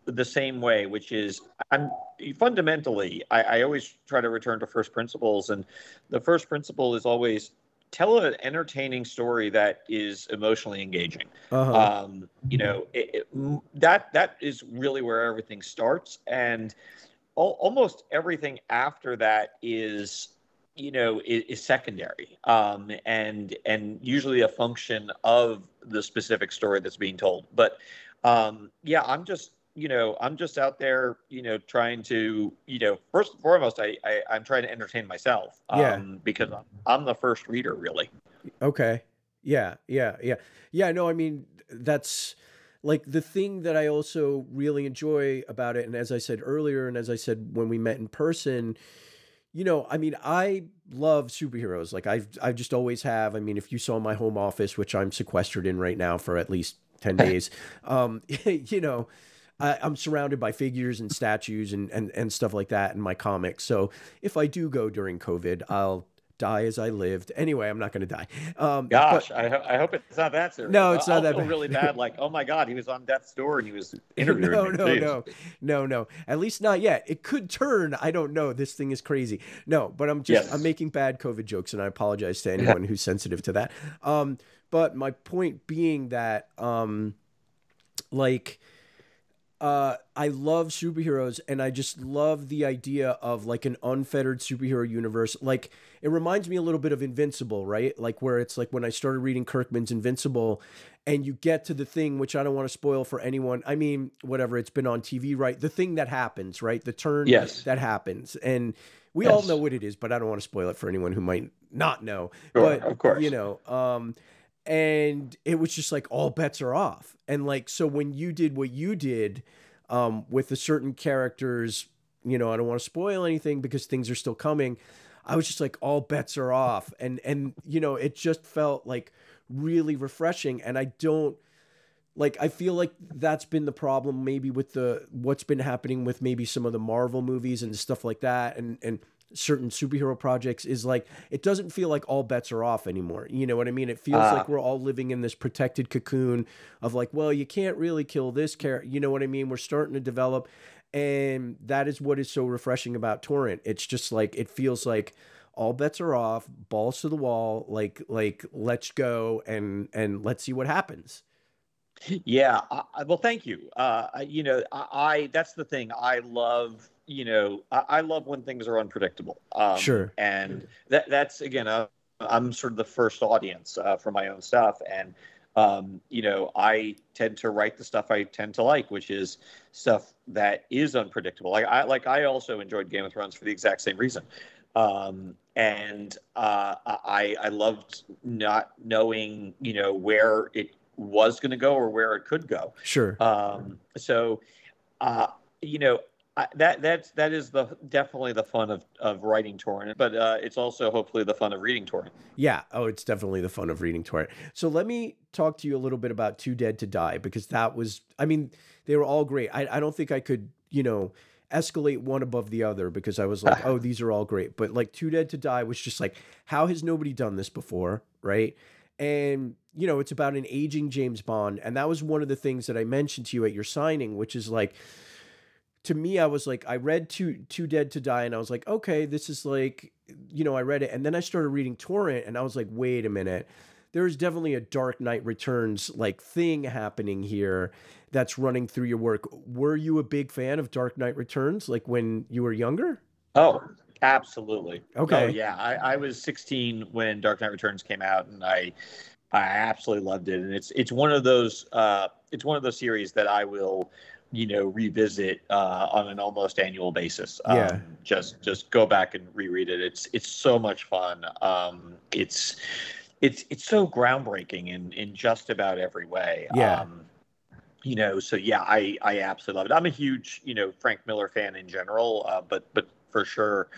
Speaker 4: the same way, which is I'm fundamentally, I, I always try to return to first principles, and the first principle is always tell an entertaining story that is emotionally engaging.
Speaker 5: Uh-huh.
Speaker 4: Um, you know, it, it, that that is really where everything starts, and al- almost everything after that is you know is, is secondary um, and and usually a function of the specific story that's being told but um, yeah i'm just you know i'm just out there you know trying to you know first and foremost i, I i'm trying to entertain myself um,
Speaker 5: Yeah.
Speaker 4: because i'm the first reader really
Speaker 5: Okay. Yeah, yeah, yeah. Yeah, no, I mean, that's like the thing that I also really enjoy about it. And as I said earlier, and as I said when we met in person, you know, I mean, I love superheroes. Like I've I've just always have. I mean, if you saw my home office, which I'm sequestered in right now for at least 10 days, um, you know, I, I'm surrounded by figures and statues and, and, and stuff like that in my comics. So if I do go during COVID, I'll die as I lived. Anyway, I'm not going to die. Um, but-
Speaker 4: gosh I, ho- I hope it's not that serious
Speaker 5: No, it's
Speaker 4: I'll
Speaker 5: not that bad.
Speaker 4: really bad like oh my god he was on death's door and he was interviewing
Speaker 5: no,
Speaker 4: me.
Speaker 5: no,
Speaker 4: Jeez.
Speaker 5: no, no, no. At least not yet. It could turn. I don't know. This thing is crazy. No, but I'm just
Speaker 4: Yes.
Speaker 5: I'm making bad COVID jokes, and I apologize to anyone who's sensitive to that. Um, but my point being that um, like uh I love superheroes and I just love the idea of like an unfettered superhero universe. Like it reminds me a little bit of Invincible, right? Like where it's like when I started reading Kirkman's Invincible and you get to the thing which I don't want to spoil for anyone. I mean, whatever, it's been on TV, right? The thing that happens, right? The turn
Speaker 4: Yes.
Speaker 5: that happens. And we all know what it is, but I don't want to spoil it for anyone who might not know.
Speaker 4: Sure,
Speaker 5: but
Speaker 4: of course.
Speaker 5: you know, um and it was just like all bets are off. And like so when you did what you did um with the certain characters you know i don't want to spoil anything because things are still coming i was just like all bets are off. And and you know it just felt like really refreshing. And i don't like i feel like that's been the problem maybe with the what's been happening with maybe some of the marvel movies and stuff like that. And and certain superhero projects is like it doesn't feel like all bets are off anymore you know what i mean it feels
Speaker 4: Ah.
Speaker 5: like we're all living in this protected cocoon of like well you can't really kill this character you know what i mean we're starting to develop and that is what is so refreshing about torrent it's just like it feels like all bets are off balls to the wall like like let's go and and let's see what happens
Speaker 4: Yeah. I- well, thank you. Uh, you know, I, I that's the thing. I love. You know, I, I love when things are unpredictable. Um,
Speaker 5: Sure.
Speaker 4: And that that's again, uh, I'm sort of the first audience uh, for my own stuff, and um, you know, I tend to write the stuff I tend to like, which is stuff that is unpredictable. Like I like I also enjoyed Game of Thrones for the exact same reason. Um, and uh, I I loved not knowing, you know, where it was going to go or where it could go.
Speaker 5: sure
Speaker 4: Um, so, uh, you know, I, that that's that is the definitely the fun of, of writing torrent, but uh, it's also hopefully the fun of reading torrent.
Speaker 5: Yeah. Oh, it's definitely the fun of reading Torrent. So let me talk to you a little bit about Too Dead to Die because that was, I mean, they were all great. I, I don't think I could, you know, escalate one above the other because I was like, oh, these are all great. But like Too Dead to Die was just like, how has nobody done this before? Right. And, you know, it's about an aging James Bond. And that was one of the things that I mentioned to you at your signing, which is like, to me, I was like, I read Too Too Dead to Die, and I was like, okay, this is like, you know, I read it, and then I started reading Torrent, and I was like, wait a minute, there's definitely a Dark Knight Returns like thing happening here that's running through your work. Were you a big fan of Dark Knight Returns, like when you were younger?
Speaker 4: Oh, absolutely.
Speaker 5: Okay.
Speaker 4: Oh, yeah. I, I was 16 when Dark Knight Returns came out, and I I absolutely loved it. And it's it's one of those uh, it's one of those series that I will you know revisit uh, on an almost annual basis. Um,
Speaker 5: Yeah.
Speaker 4: Just just go back and reread it. It's it's so much fun. Um, it's it's it's so groundbreaking in in just about every way.
Speaker 5: Yeah.
Speaker 4: Um, you know, so yeah, I I absolutely love it. I'm a huge you know Frank Miller fan in general, uh, but but for sure,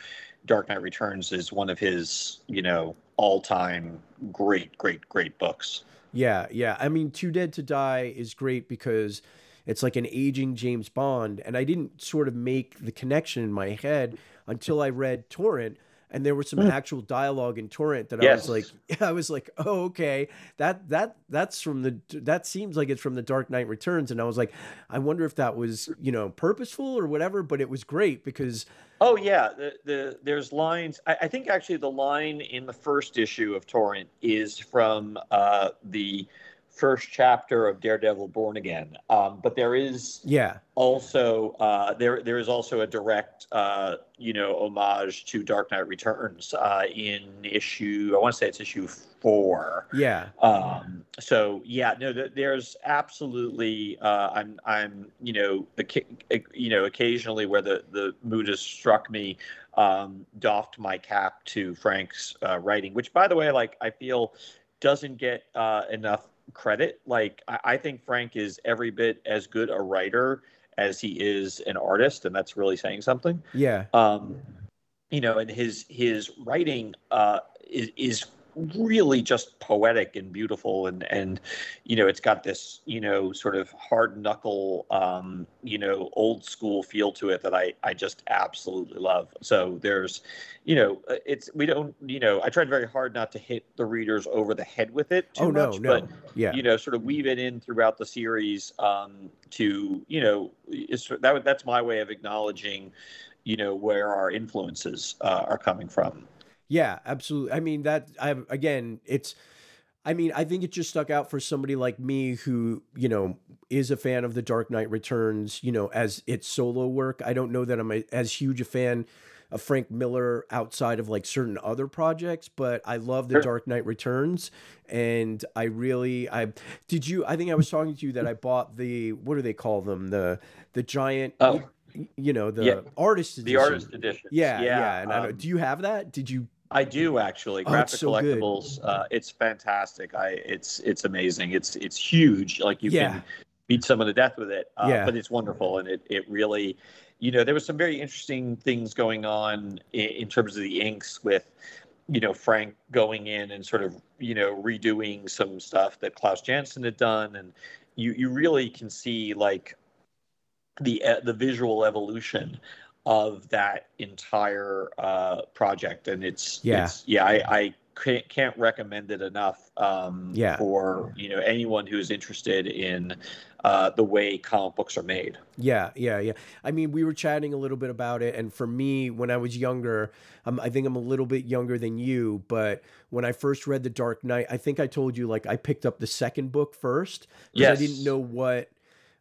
Speaker 4: Dark Knight Returns is one of his you know all time great great great books.
Speaker 5: Yeah, yeah. I mean, Too Dead to Die is great because it's like an aging James Bond, and I didn't sort of make the connection in my head until I read Torrent, and there was some actual dialogue in torrent that I was like, I was like, oh okay, that that that's from the that seems like it's from the Dark Knight Returns, and I was like, I wonder if that was you know purposeful or whatever, but it was great because
Speaker 4: Oh yeah, the, the there's lines. I, I think actually the line in the first issue of Torrent is from uh, the first chapter of Daredevil: Born Again. Um, but there is
Speaker 5: yeah,
Speaker 4: also uh, there there is also a direct uh, you know homage to Dark Knight Returns uh, in issue. I want to say it's issue four.
Speaker 5: yeah,
Speaker 4: Um, so yeah, no, th- there's absolutely. Uh, I'm, I'm, you know, occa- you know, occasionally where the the mood has struck me, um, doffed my cap to Frank's uh, writing, which, by the way, like I feel doesn't get uh, enough credit. Like I, I think Frank is every bit as good a writer as he is an artist, and that's really saying something
Speaker 5: yeah,
Speaker 4: um, you know, and his his writing uh, is is really just poetic and beautiful, and and you know, it's got this you know sort of hard knuckle, um, you know, old school feel to it that I I just absolutely love. So there's, you know, uh, it's we don't you know I tried very hard not to hit the readers over the head with it too
Speaker 5: oh no,
Speaker 4: much,
Speaker 5: no,
Speaker 4: but
Speaker 5: yeah,
Speaker 4: you know, sort of weave it in throughout the series um, to, you know, it's, that that's my way of acknowledging, you know, where our influences uh, are coming from.
Speaker 5: Yeah, absolutely. I mean that I again, it's I mean, I think it just stuck out for somebody like me who, you know, is a fan of The Dark Knight Returns, you know, as its solo work. I don't know that I'm a, as huge a fan of Frank Miller outside of like certain other projects, but I love The
Speaker 4: Sure.
Speaker 5: Dark Knight Returns and I really I did you I think I was talking to you that I bought the what do they call them? The the giant
Speaker 4: Oh.
Speaker 5: you know, the
Speaker 4: Yeah.
Speaker 5: artist
Speaker 4: The
Speaker 5: edition.
Speaker 4: artist edition.
Speaker 5: Yeah, yeah, and I
Speaker 4: um,
Speaker 5: don't, do you have that? Did you
Speaker 4: I do actually.
Speaker 5: Oh, it's
Speaker 4: Graphic
Speaker 5: so good.
Speaker 4: collectibles. Uh, it's fantastic. I it's it's amazing. It's it's huge. Like you
Speaker 5: Yeah.
Speaker 4: can beat someone to death with it. Uh,
Speaker 5: Yeah.
Speaker 4: But it's wonderful, and it it really, you know, there was some very interesting things going on in, in terms of the inks with, you know, Frank going in and sort of you know redoing some stuff that Klaus Janson had done, and you you really can see like the uh, the visual evolution of that entire uh, project, and it's
Speaker 5: Yeah.
Speaker 4: it's, yeah, I, I can't, can't recommend it enough um,
Speaker 5: Yeah.
Speaker 4: for you know anyone who's interested in uh, the way comic books are made.
Speaker 5: Yeah, yeah, yeah. I mean, we were chatting a little bit about it, and for me, when I was younger, um, I think I'm a little bit younger than you, but when I first read The Dark Knight, I think I told you like I picked up the second book first because I didn't know what.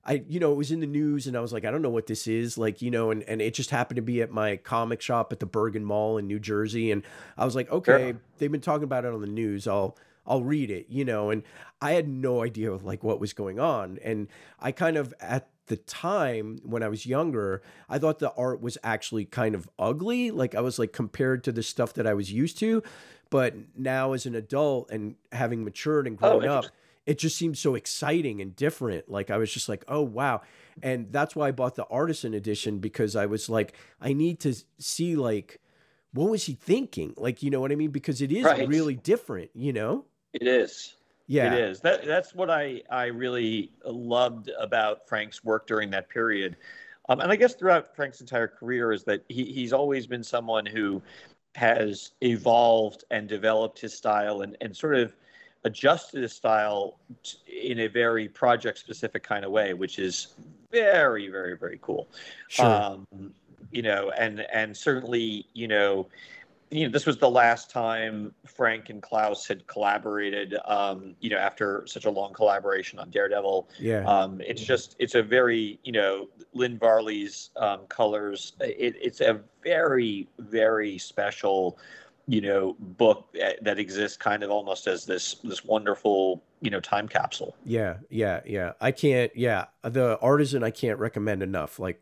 Speaker 5: I, you know, it was in the news, and I was like, I don't know what this is, like, you know, and, and it just happened to be at my comic shop at the Bergen Mall in New Jersey, and I was like, okay, they've been talking about it on the news, I'll I'll read it, you know, and I had no idea like what was going on, and I kind of at the time when I was younger, I thought the art was actually kind of ugly, like I was like compared to the stuff that I was used to, but now as an adult and having matured and
Speaker 4: Oh,
Speaker 5: grown up,
Speaker 4: interesting.
Speaker 5: It just seemed so exciting and different. Like I was just like, oh wow. And that's why I bought the artisan edition because I was like, I need to see like what was he thinking? Like, you know what I mean? Because it is
Speaker 4: Right.
Speaker 5: really different, you know?
Speaker 4: It is.
Speaker 5: Yeah.
Speaker 4: It is. That that's what I I really loved about Frank's work during that period, um, and I guess throughout Frank's entire career is that he he's always been someone who has evolved and developed his style and and sort of adjusted his style t- in a very project specific kind of way, which is very very very cool
Speaker 5: Sure.
Speaker 4: um, you know, and and certainly, you know, you know, this was the last time Frank and Klaus had collaborated. Um, you know, after such a long collaboration on Daredevil,
Speaker 5: yeah.
Speaker 4: um, it's just it's a very you know Lynn Varley's um, colors. It, it's a very very special you know book that, exists kind of almost as this this wonderful you know time capsule.
Speaker 5: Yeah, yeah, yeah. I can't. Yeah, the artisan I can't recommend enough. Like,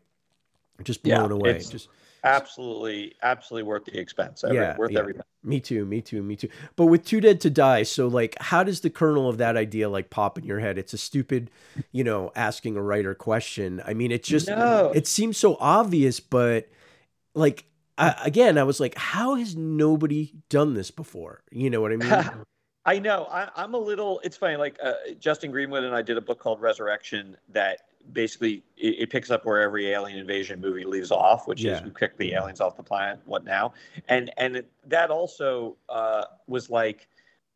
Speaker 5: just
Speaker 4: Yeah,
Speaker 5: blown away.
Speaker 4: it's-
Speaker 5: Just
Speaker 4: Absolutely, absolutely worth the expense. Every,
Speaker 5: Yeah,
Speaker 4: worth
Speaker 5: yeah.
Speaker 4: every
Speaker 5: me too, me too, me too. But with Too Dead to Die, so like, how does the kernel of that idea like pop in your head? It's a stupid, you know, asking a writer question. I mean, it just
Speaker 4: No.
Speaker 5: it seems so obvious, but like. I, again, I was like, "How has nobody done this before?" You know what I mean?
Speaker 4: I know. I, I'm a little. It's funny. Like uh, Justin Greenwood and I did a book called Resurrection that basically it, it picks up where every alien invasion movie leaves off, which
Speaker 5: Yeah.
Speaker 4: is we kicked the aliens off the planet. What now? And and it, that also uh, was like,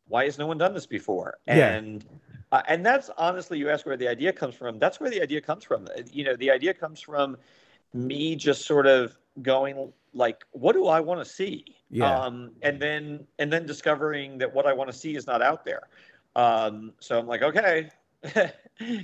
Speaker 4: why has no one done this before?
Speaker 5: Yeah.
Speaker 4: And uh, and that's honestly, you ask where the idea comes from. That's where the idea comes from. Uh, You know, the idea comes from me just sort of going like, what do I want to see?
Speaker 5: Yeah.
Speaker 4: Um, and then and then discovering that what I want to see is not out there. Um, so I'm like, okay,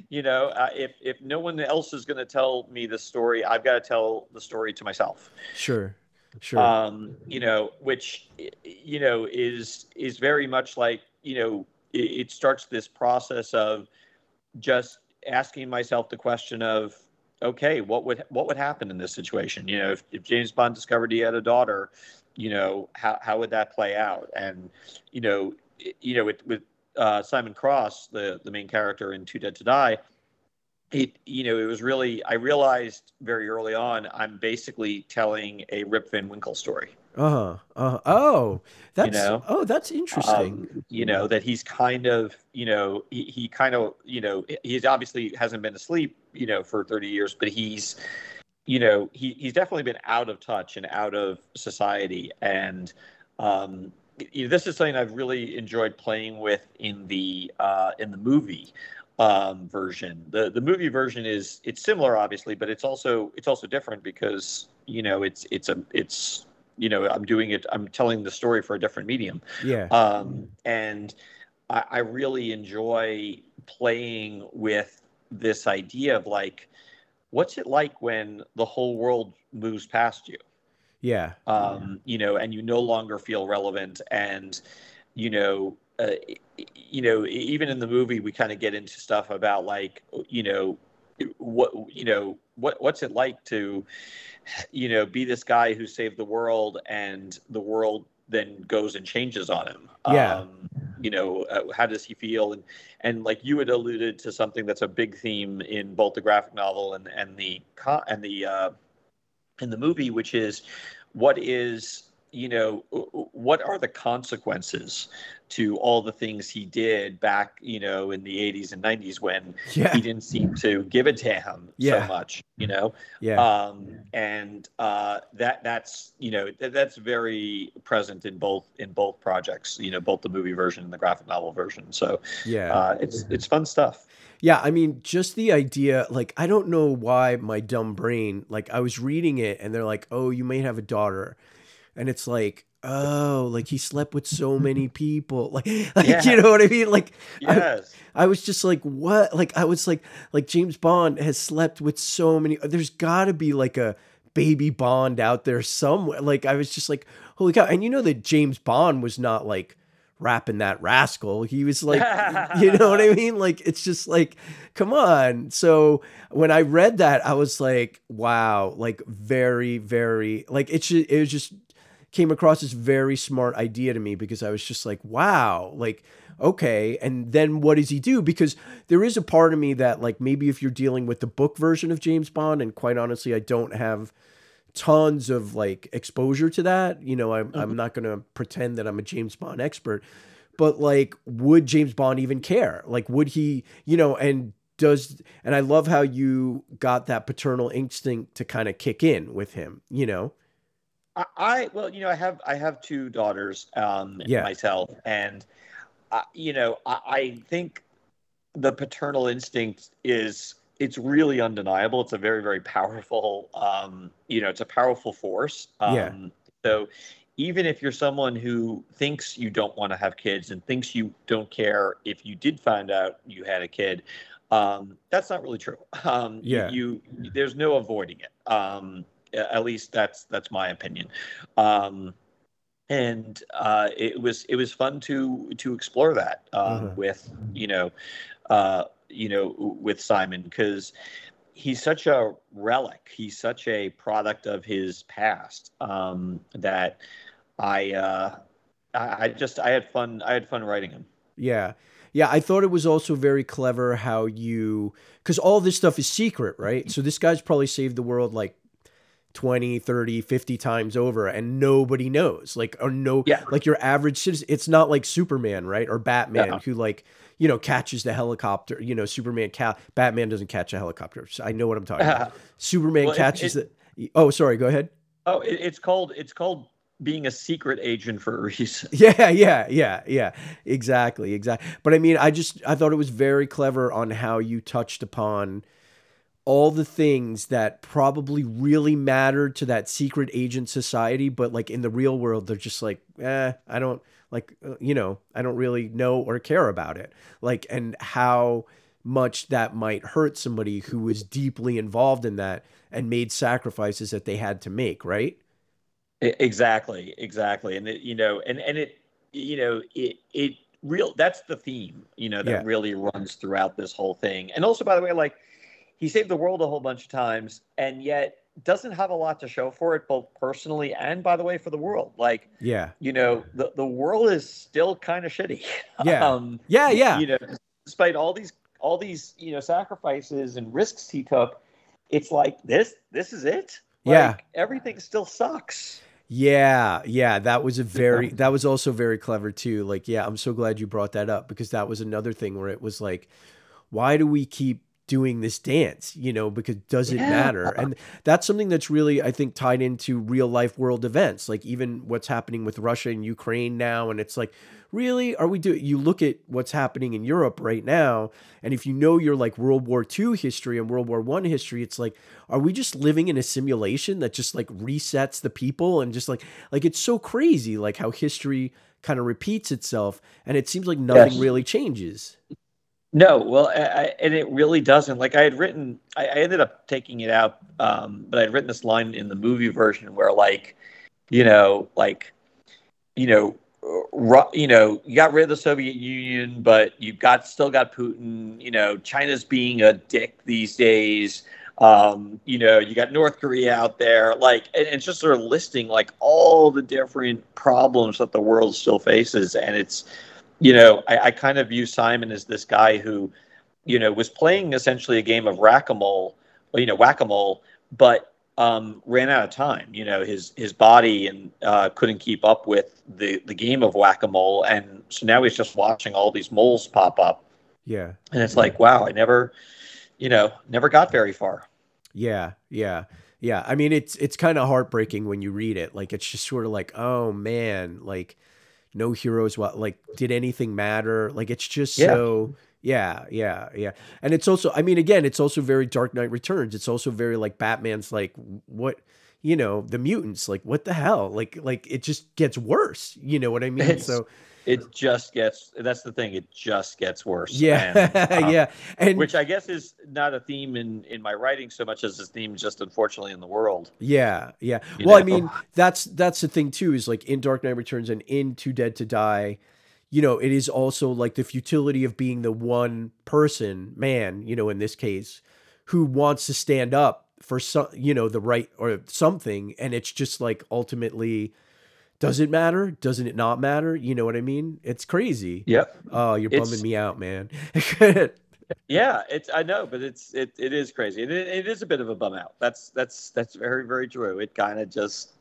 Speaker 4: you know, uh, if if no one else is going to tell me the story, I've got to tell the story to myself.
Speaker 5: Sure. Sure.
Speaker 4: Um, you know, which you know is is very much like you know it, it starts this process of just asking myself the question of okay what would what would happen in this situation? You know if, if james bond discovered he had a daughter you know how, how would that play out? And you know it- you know with with uh, simon cross the the main character in too dead to die it you know it was really i realized very early on i'm basically telling a rip van winkle story
Speaker 5: Uh-huh. Uh oh. That's
Speaker 4: know?
Speaker 5: oh, that's interesting.
Speaker 4: um, you know that he's kind of you know he, he kind of you know he's obviously hasn't been asleep you know for 30 years but he's you know he, he's definitely been out of touch and out of society and um you know, this is something i've really enjoyed playing with in the uh in the movie um version the the movie version is it's similar obviously but it's also it's also different because you know it's it's a it's you know i'm doing it i'm telling the story for a different medium
Speaker 5: yeah.
Speaker 4: um, and I, I really enjoy playing with this idea of like what's it like when the whole world moves past you
Speaker 5: yeah.
Speaker 4: um, you know and you no longer feel relevant and you know uh, you know even in the movie we kind of get into stuff about like you know what you know what what's it like to you know be this guy who saved the world and the world then goes and changes on him
Speaker 5: Yeah.
Speaker 4: um, you know uh, how does he feel and and like you had alluded to something that's a big theme in both the graphic novel and and the co- and the uh in the movie which is what is you know what are the consequences to all the things he did back you know in the 80s and 90s when
Speaker 5: Yeah.
Speaker 4: he didn't seem to give a damn
Speaker 5: Yeah.
Speaker 4: so much you know
Speaker 5: Yeah.
Speaker 4: um and uh that that's you know th- that's very present in both in both projects you know both the movie version and the graphic novel version so
Speaker 5: yeah.
Speaker 4: uh it's it's fun stuff
Speaker 5: Yeah, I mean, just the idea, like, I don't know why my dumb brain, like, I was reading it and they're like, oh, you may have a daughter. And it's like, oh, like he slept with so many people. Like, like
Speaker 4: Yeah.
Speaker 5: you know what I mean? Like, I,
Speaker 4: yes
Speaker 5: I was just like, what? Like, I was like, like James Bond has slept with so many. There's got to be like a baby Bond out there somewhere. Like, I was just like, holy cow. And you know that James Bond was not like, rapping that rascal. He was like, you know what I mean? Like, it's just like, come on. So when I read that, I was like, wow, like very, very, like it just, it was just came across as very smart idea to me because I was just like, wow, like, okay. And then what does he do? Because there is a part of me that like, maybe if you're dealing with the book version of James Bond, and quite honestly, I don't have tons of like exposure to that. You know, I'm I'm mm-hmm. not gonna pretend that I'm a James Bond expert, but like, would James Bond even care? Like, would he? You know, and does and I love how you got that paternal instinct to kind of kick in with him. You know,
Speaker 4: I, I well, you know, I have I have two daughters um,
Speaker 5: Yeah.
Speaker 4: myself, and uh, you know, I, I think the paternal instinct is it's really undeniable. It's a very very powerful, um, you know, it's a powerful force. Um,
Speaker 5: Yeah.
Speaker 4: So even if you're someone who thinks you don't want to have kids and thinks you don't care if you did find out you had a kid, um, that's not really true. Um,
Speaker 5: Yeah.
Speaker 4: you, there's no avoiding it. A- at least that's that's my opinion. Um, and uh, it was it was fun to to explore that um,
Speaker 5: Mhm.
Speaker 4: with you know uh, you know with Simon because he's such a relic. He's such a product of his past um, that I, uh, I I just I had fun. I had fun writing him.
Speaker 5: yeah. Yeah, I thought it was also very clever how you, because all this stuff is secret, right? So this guy's probably saved the world like 20, 30, 50 times over and nobody knows. Like or no
Speaker 4: Yeah.
Speaker 5: like your average citizen it's not like Superman, right? Or Batman who like you know, catches the helicopter. You know, Superman, ca- Batman doesn't catch a helicopter. I know what I'm talking about. Superman
Speaker 4: Well, it-
Speaker 5: catches
Speaker 4: it-
Speaker 5: the. Oh, sorry. Go ahead.
Speaker 4: Oh, it, it's called it's called being a secret agent for a reason.
Speaker 5: Yeah, yeah, yeah, yeah. Exactly, exactly. But I mean, I just I thought it was very clever on how you touched upon all the things that probably really mattered to that secret agent society, but like in the real world, they're just like, eh, I don't like, uh, you know, I don't really know or care about it. Like, and how much that might hurt somebody who was deeply involved in that and made sacrifices that they had to make, right?
Speaker 4: Exactly, exactly, and it, you know, and and it, you know, it it real. That's the theme, you know, that
Speaker 5: Yeah.
Speaker 4: really runs throughout this whole thing. And also, by the way, like he saved the world a whole bunch of times, and yet doesn't have a lot to show for it, both personally and, by the way, for the world. Like,
Speaker 5: Yeah.
Speaker 4: you know, the the world is still kind of shitty.
Speaker 5: Yeah.
Speaker 4: um,
Speaker 5: Yeah, yeah.
Speaker 4: you know, despite all these all these you know sacrifices and risks he took, it's like this this is it.
Speaker 5: Yeah.
Speaker 4: Everything still sucks.
Speaker 5: Yeah, yeah, that was a very that was also very clever too. Like, yeah, I'm so glad you brought that up because that was another thing where it was like, why do we keep doing this dance? You know, because does it
Speaker 4: Yeah.
Speaker 5: matter? And that's something that's really I think tied into real life world events, like even what's happening with Russia and Ukraine now and it's like, really are we doing you look at what's happening in Europe right now and if you know your like World War II history and World War 1 history, it's like are we just living in a simulation that just like resets the people and just like like it's so crazy like how history kind of repeats itself and it seems like nothing
Speaker 4: Yes.
Speaker 5: really changes
Speaker 4: No, well, I, I, and it really doesn't. Like I had written, I, I ended up taking it out, um, but I'd written this line in the movie version where, like, you know, like, you know, Ru- you know, you got rid of the Soviet Union, but you've got still got Putin. You know, China's being a dick these days. Um, you know, you got North Korea out there, like, and it's just sort of listing like all the different problems that the world still faces, and it's you know, I, I kind of view Simon as this guy who, you know, was playing essentially a game of whack-a-mole, you know, whack-a-mole, but um, ran out of time. You know, his his body and uh, couldn't keep up with the the game of whack-a-mole, and so now he's just watching all these moles pop up,
Speaker 5: yeah
Speaker 4: and it's like, wow, I never, you know, never got very far.
Speaker 5: Yeah, yeah, yeah. I mean, it's it's kind of heartbreaking when you read it. Like, it's just sort of like, oh man, like no heroes. What like did anything matter? Like, it's just
Speaker 4: Yeah.
Speaker 5: so. Yeah, yeah, yeah. And it's also, I mean, again, it's also very Dark Knight Returns. It's also very like Batman's like what, you know, the mutants. Like, what the hell? Like, like it just gets worse. You know what I mean?
Speaker 4: It's-
Speaker 5: so
Speaker 4: It just gets. That's the thing. It just gets worse.
Speaker 5: yeah,
Speaker 4: And, um,
Speaker 5: yeah. And
Speaker 4: which I guess is not a theme in in my writing so much as a theme just unfortunately in the world.
Speaker 5: Yeah, yeah.
Speaker 4: You
Speaker 5: well, I mean, that's that's the thing too. Is like in Dark Knight Returns and in Too Dead to Die, you know, it is also like the futility of being the one person, man, you know, in this case, who wants to stand up for some, you know, the right or something, and it's just like ultimately, does it matter? Doesn't it not matter? You know what I mean? It's crazy.
Speaker 4: Yep.
Speaker 5: Oh, you're
Speaker 4: It's-
Speaker 5: bumming me out, man.
Speaker 4: Yeah, it's I know, but it's it, it is crazy. It, it is a bit of a bum out. That's that's that's very very true. It kind of just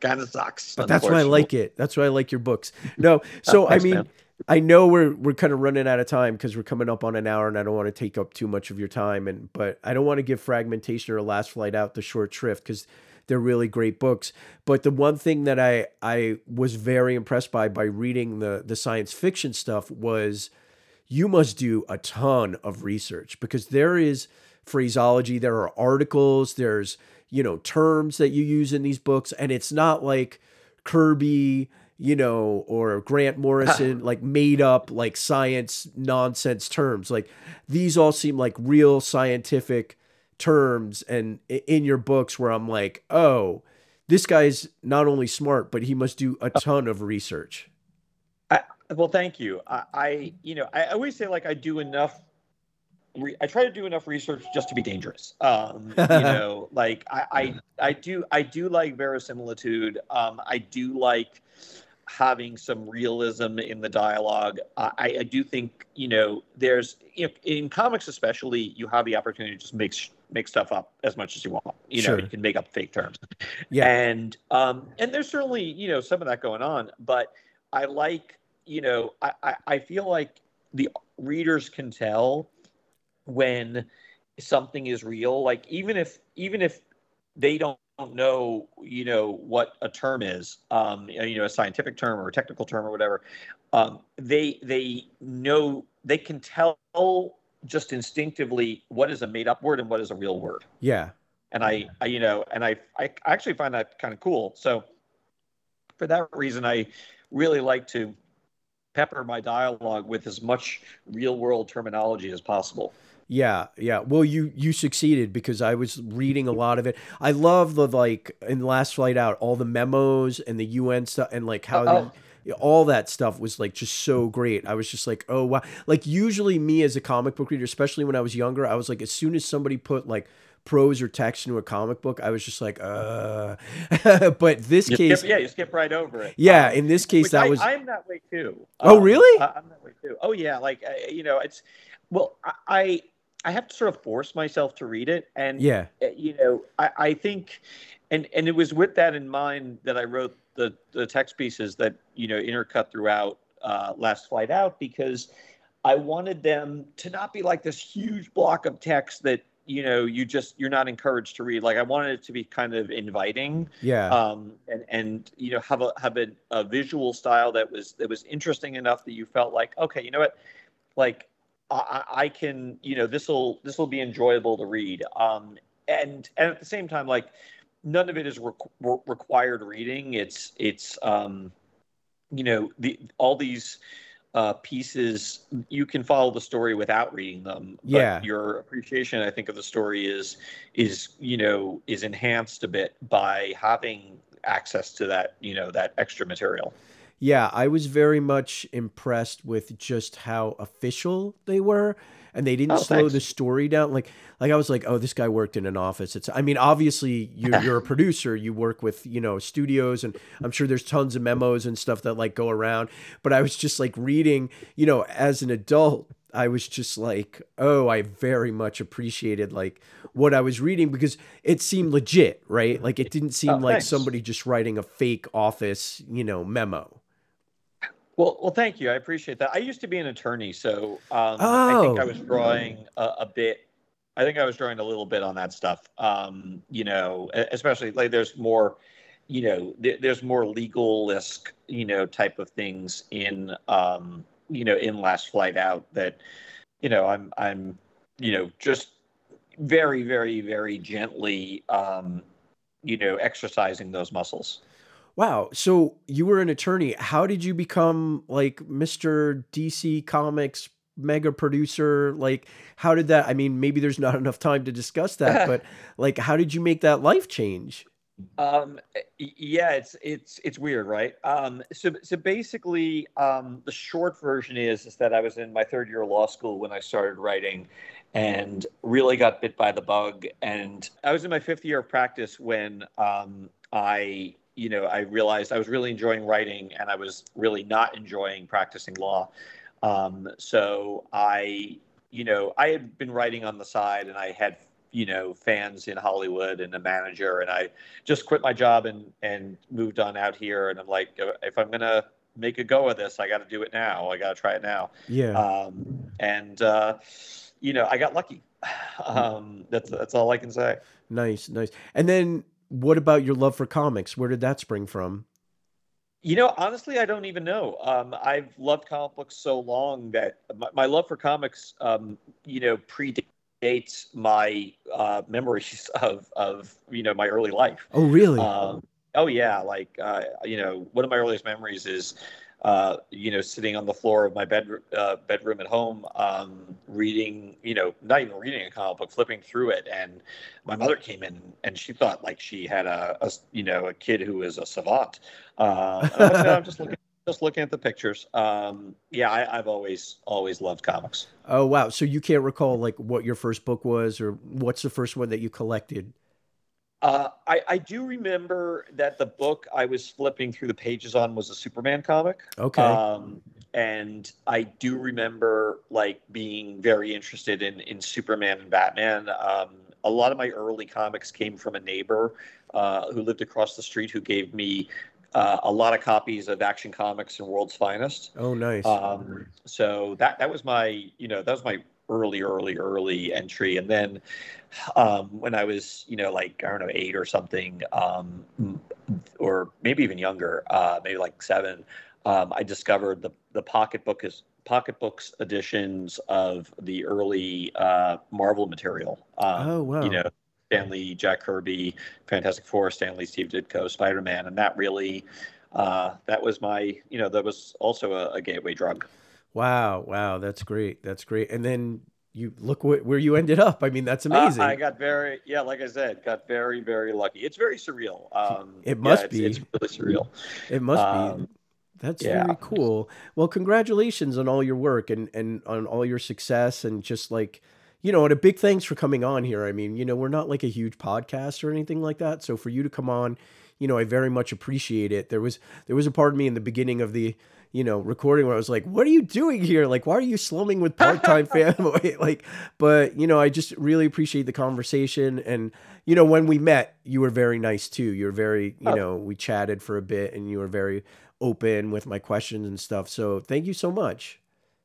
Speaker 4: kind of sucks.
Speaker 5: But that's why I like it. That's why I like your books. No, so I
Speaker 4: thanks,
Speaker 5: mean,
Speaker 4: man.
Speaker 5: I know we're we're kind of running out of time because we're coming up on an hour, and I don't want to take up too much of your time. And but I don't want to give fragmentation or last flight out the short shrift because they're really great books. But the one thing that I I was very impressed by by reading the the science fiction stuff was you must do a ton of research because there is phraseology, there are articles, there's, you know, terms that you use in these books, and it's not like Kirby, you know, or Grant Morrison, like made up like science nonsense terms. Like these all seem like real scientific terms and in your books where I'm like, oh, this guy's not only smart, but he must do a ton of research.
Speaker 4: Well, thank you. I, I you know I always say like I do enough. Re- I try to do enough research just to be dangerous. Um, you know, like I, I I do I do like verisimilitude. Um, I do like having some realism in the dialogue. I, I do think you know there's you know, in comics especially you have the opportunity to just make sh- make stuff up as much as you want. You know,
Speaker 5: Sure.
Speaker 4: you can make up fake terms.
Speaker 5: Yeah.
Speaker 4: And um, and there's certainly you know some of that going on, but I like you know I I, I feel like the readers can tell when something is real. Like even if even if they don't know you know what a term is, um, you know a scientific term or a technical term or whatever, um, they they know they can tell just instinctively what is a made up word and what is a real word
Speaker 5: Yeah.
Speaker 4: and I, I you know and I, I actually find that kind of cool so for that reason i really like to pepper my dialogue with as much real world terminology as possible
Speaker 5: Yeah, yeah. Well, you you succeeded because I was reading a lot of it. I love the like in Last Flight Out, all the memos and the UN stuff, and like how
Speaker 4: Oh,
Speaker 5: the- all that stuff was like just so great. I was just like, oh wow. Like usually me as a comic book reader, especially when I was younger, I was like, as soon as somebody put like prose or text into a comic book, I was just like, uh. but this
Speaker 4: you
Speaker 5: case,
Speaker 4: skip, yeah you skip right over it
Speaker 5: yeah,
Speaker 4: Um,
Speaker 5: in this case,
Speaker 4: which
Speaker 5: that
Speaker 4: I,
Speaker 5: was
Speaker 4: i'm that way too
Speaker 5: Oh,
Speaker 4: Um,
Speaker 5: really?
Speaker 4: I, i'm that way too oh yeah like I, you know it's well I- i i have to sort of force myself to read it and
Speaker 5: yeah,
Speaker 4: uh, you know, I, I think, and and it was with that in mind that I wrote the the text pieces that you know intercut throughout uh, Last Flight Out because I wanted them to not be like this huge block of text that you know you just you're not encouraged to read. Like I wanted it to be kind of inviting.
Speaker 5: Yeah,
Speaker 4: um, and and you know have a have a, a visual style that was that was interesting enough that you felt like okay you know what? Like I, I I can you know this will this will be enjoyable to read. Um, and and at the same time like none of it is requ- re- required reading. It's it's um, you know the all these uh, pieces you can follow the story without reading them but
Speaker 5: Yeah.
Speaker 4: your appreciation i think of the story is is you know is enhanced a bit by having access to that you know that extra material.
Speaker 5: Yeah, I was very much impressed with just how official they were, and they didn't
Speaker 4: Oh,
Speaker 5: slow
Speaker 4: thanks.
Speaker 5: the story down. Like, like I was like, oh, this guy worked in an office. It's, I mean, obviously you're you're a producer, you work with you know studios, and I'm sure there's tons of memos and stuff that like go around. But I was just like reading, you know, as an adult. I was just like, oh, I very much appreciated like what I was reading because it seemed legit, right? Like it didn't seem
Speaker 4: Oh,
Speaker 5: like
Speaker 4: thanks.
Speaker 5: somebody just writing a fake office, you know, memo.
Speaker 4: Well, well, thank you. I appreciate that. I used to be an attorney, so um, I think I
Speaker 5: Oh.
Speaker 4: was drawing a, a bit. I think I was drawing a little bit on that stuff. Um, you know, especially like there's more, you know, th- there's more legal-esque, you know, type of things in, um, you know, in Last Flight Out that, you know, I'm, I'm, you know, just very, very, very gently, um, you know, exercising those muscles.
Speaker 5: Wow. So you were an attorney. How did you become like Mr. DC Comics mega producer? Like, how did that? I mean, maybe there's not enough time to discuss that, but like, how did you make that life change?
Speaker 4: Um, yeah, it's it's it's weird, right? Um, so so basically, um, the short version is is that I was in my third year of law school when I started writing, and really got bit by the bug. And I was in my fifth year of practice when um, I you know I realized I was really enjoying writing and I was really not enjoying practicing law. Um, so I you know I had been writing on the side and I had you know fans in Hollywood and a manager and I just quit my job and and moved on out here and i'm like if i'm gonna make a go of this i got to do it now i got to try it now
Speaker 5: Yeah.
Speaker 4: um and uh you know i got lucky um that's that's all i can say
Speaker 5: nice, nice. And then what about your love for comics? Where did that spring from?
Speaker 4: you know honestly i don't even know um i've loved comic books so long that my, my love for comics um you know predates my uh memories of of you know my early life
Speaker 5: Oh, really?
Speaker 4: Um, oh yeah, like uh, you know, one of my earliest memories is, uh, you know, sitting on the floor of my bedroom uh, bedroom at home, um, reading, you know, not even reading a comic book, flipping through it, and my mother came in and she thought like she had a, a you know, a kid who was a savant. Uh, I'm, like, "No, I'm just looking. Just looking at the pictures. Um, yeah, I, I've always always loved comics.
Speaker 5: oh, wow. So you can't recall like what your first book was or what's the first one that you collected?
Speaker 4: Uh, I, I do remember that the book I was flipping through the pages on was a Superman comic.
Speaker 5: Okay.
Speaker 4: Um, and I do remember like being very interested in in Superman and Batman. Um, a lot of my early comics came from a neighbor uh, who lived across the street who gave me uh, a lot of copies of Action Comics and World's Finest.
Speaker 5: Oh, nice.
Speaker 4: Um, so that that was my you know that was my early early early entry, and then um, when I was you know like I don't know eight or something, um, or maybe even younger, uh, maybe like seven, um, I discovered the the pocketbook is pocketbooks editions of the early uh, Marvel material. Um,
Speaker 5: Oh, wow.
Speaker 4: You know. Stan Lee, Jack Kirby, Fantastic Four, Stan Lee, Steve Ditko, Spider Man, and that really, uh, that was my, you know, that was also a, a gateway drug.
Speaker 5: Wow, wow, that's great. That's great. And then you look wh- where you ended up. I mean, that's
Speaker 4: Uh,
Speaker 5: amazing.
Speaker 4: I got very, yeah, like I said, got very, very lucky. It's very surreal. Um,
Speaker 5: It
Speaker 4: yeah,
Speaker 5: must
Speaker 4: it's,
Speaker 5: be.
Speaker 4: It's really surreal.
Speaker 5: It must be.
Speaker 4: Um,
Speaker 5: That's
Speaker 4: yeah.
Speaker 5: very cool. Well, congratulations on all your work and and on all your success and just like you know, and a big thanks for coming on here. I mean, you know, we're not like a huge podcast or anything like that. So for you to come on, you know, I very much appreciate it. There was there was a part of me in the beginning of the you know recording where I was like, "What are you doing here? Like, why are you slumming with part time family?" like, but you know, I just really appreciate the conversation. And you know, when we met, you were very nice too. You're very, you
Speaker 4: Oh.
Speaker 5: know, we chatted for a bit, and you were very open with my questions and stuff. So thank you so much.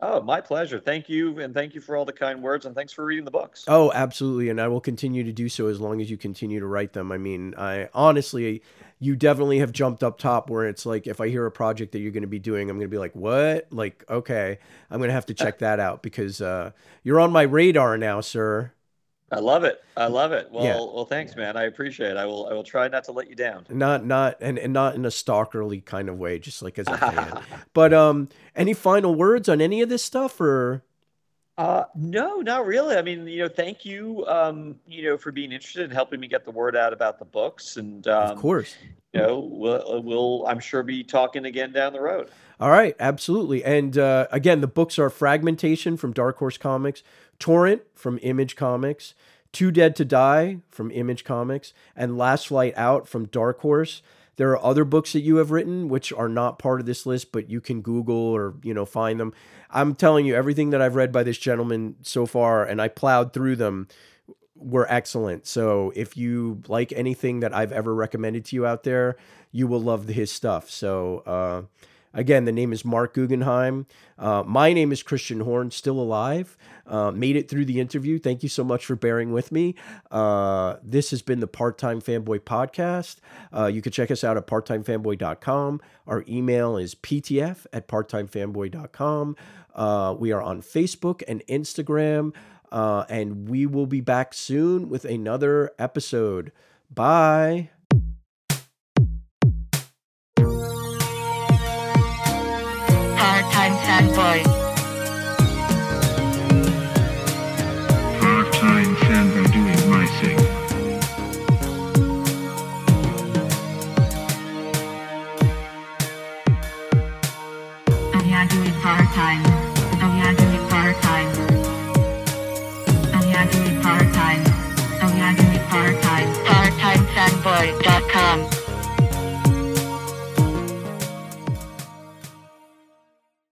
Speaker 4: Oh, my pleasure. Thank you, and thank you for all the kind words, and thanks for reading the books.
Speaker 5: Oh, absolutely. And I will continue to do so as long as you continue to write them. I mean, I honestly, you definitely have jumped up top where it's like, if I hear a project that you're going to be doing, I'm going to be like, what? Like, okay, I'm going to have to check that out because uh, you're on my radar now, sir.
Speaker 4: I love it. I love it. Well,
Speaker 5: Yeah.
Speaker 4: well, thanks, man. I appreciate it. I will. I will try not to let you down.
Speaker 5: Not, not, and, and not in a stalkerly kind of way, just like as a fan. but, um, any final words on any of this stuff or?
Speaker 4: Uh, no, not really. I mean, you know, thank you, um, you know, for being interested in helping me get the word out about the books, and um,
Speaker 5: of course.
Speaker 4: you know, we'll, we'll, I'm sure, be talking again down the road.
Speaker 5: All right, absolutely. And uh, again, the books are Fragmentation from Dark Horse Comics, Torrent from Image Comics, Too Dead to Die from Image Comics, and Last Flight Out from Dark Horse. There are other books that you have written which are not part of this list, but you can Google or you know find them. I'm telling you, everything that I've read by this gentleman so far, and I plowed through them, were excellent. So if you like anything that I've ever recommended to you out there, you will love his stuff. So uh, again, the name is Marc Guggenheim. Uh, my name is Christian Horn, still alive. Uh, made it through the interview. Thank you so much for bearing with me. Uh, this has been the Part Time Fanboy Podcast. Uh, you can check us out at parttimefanboy.com. Our email is ptf at parttimefanboy.com. Uh, we are on Facebook and Instagram. Uh, and we will be back soon with another episode. Bye.
Speaker 1: Part-time fanboy.
Speaker 2: Part-time fanboy doing my thing.
Speaker 1: Oh yeah, do it part-time. Oh yeah, do it part-time. Oh yeah, do it part-time. Oh yeah, do it part-time. Part-timefanboy.com.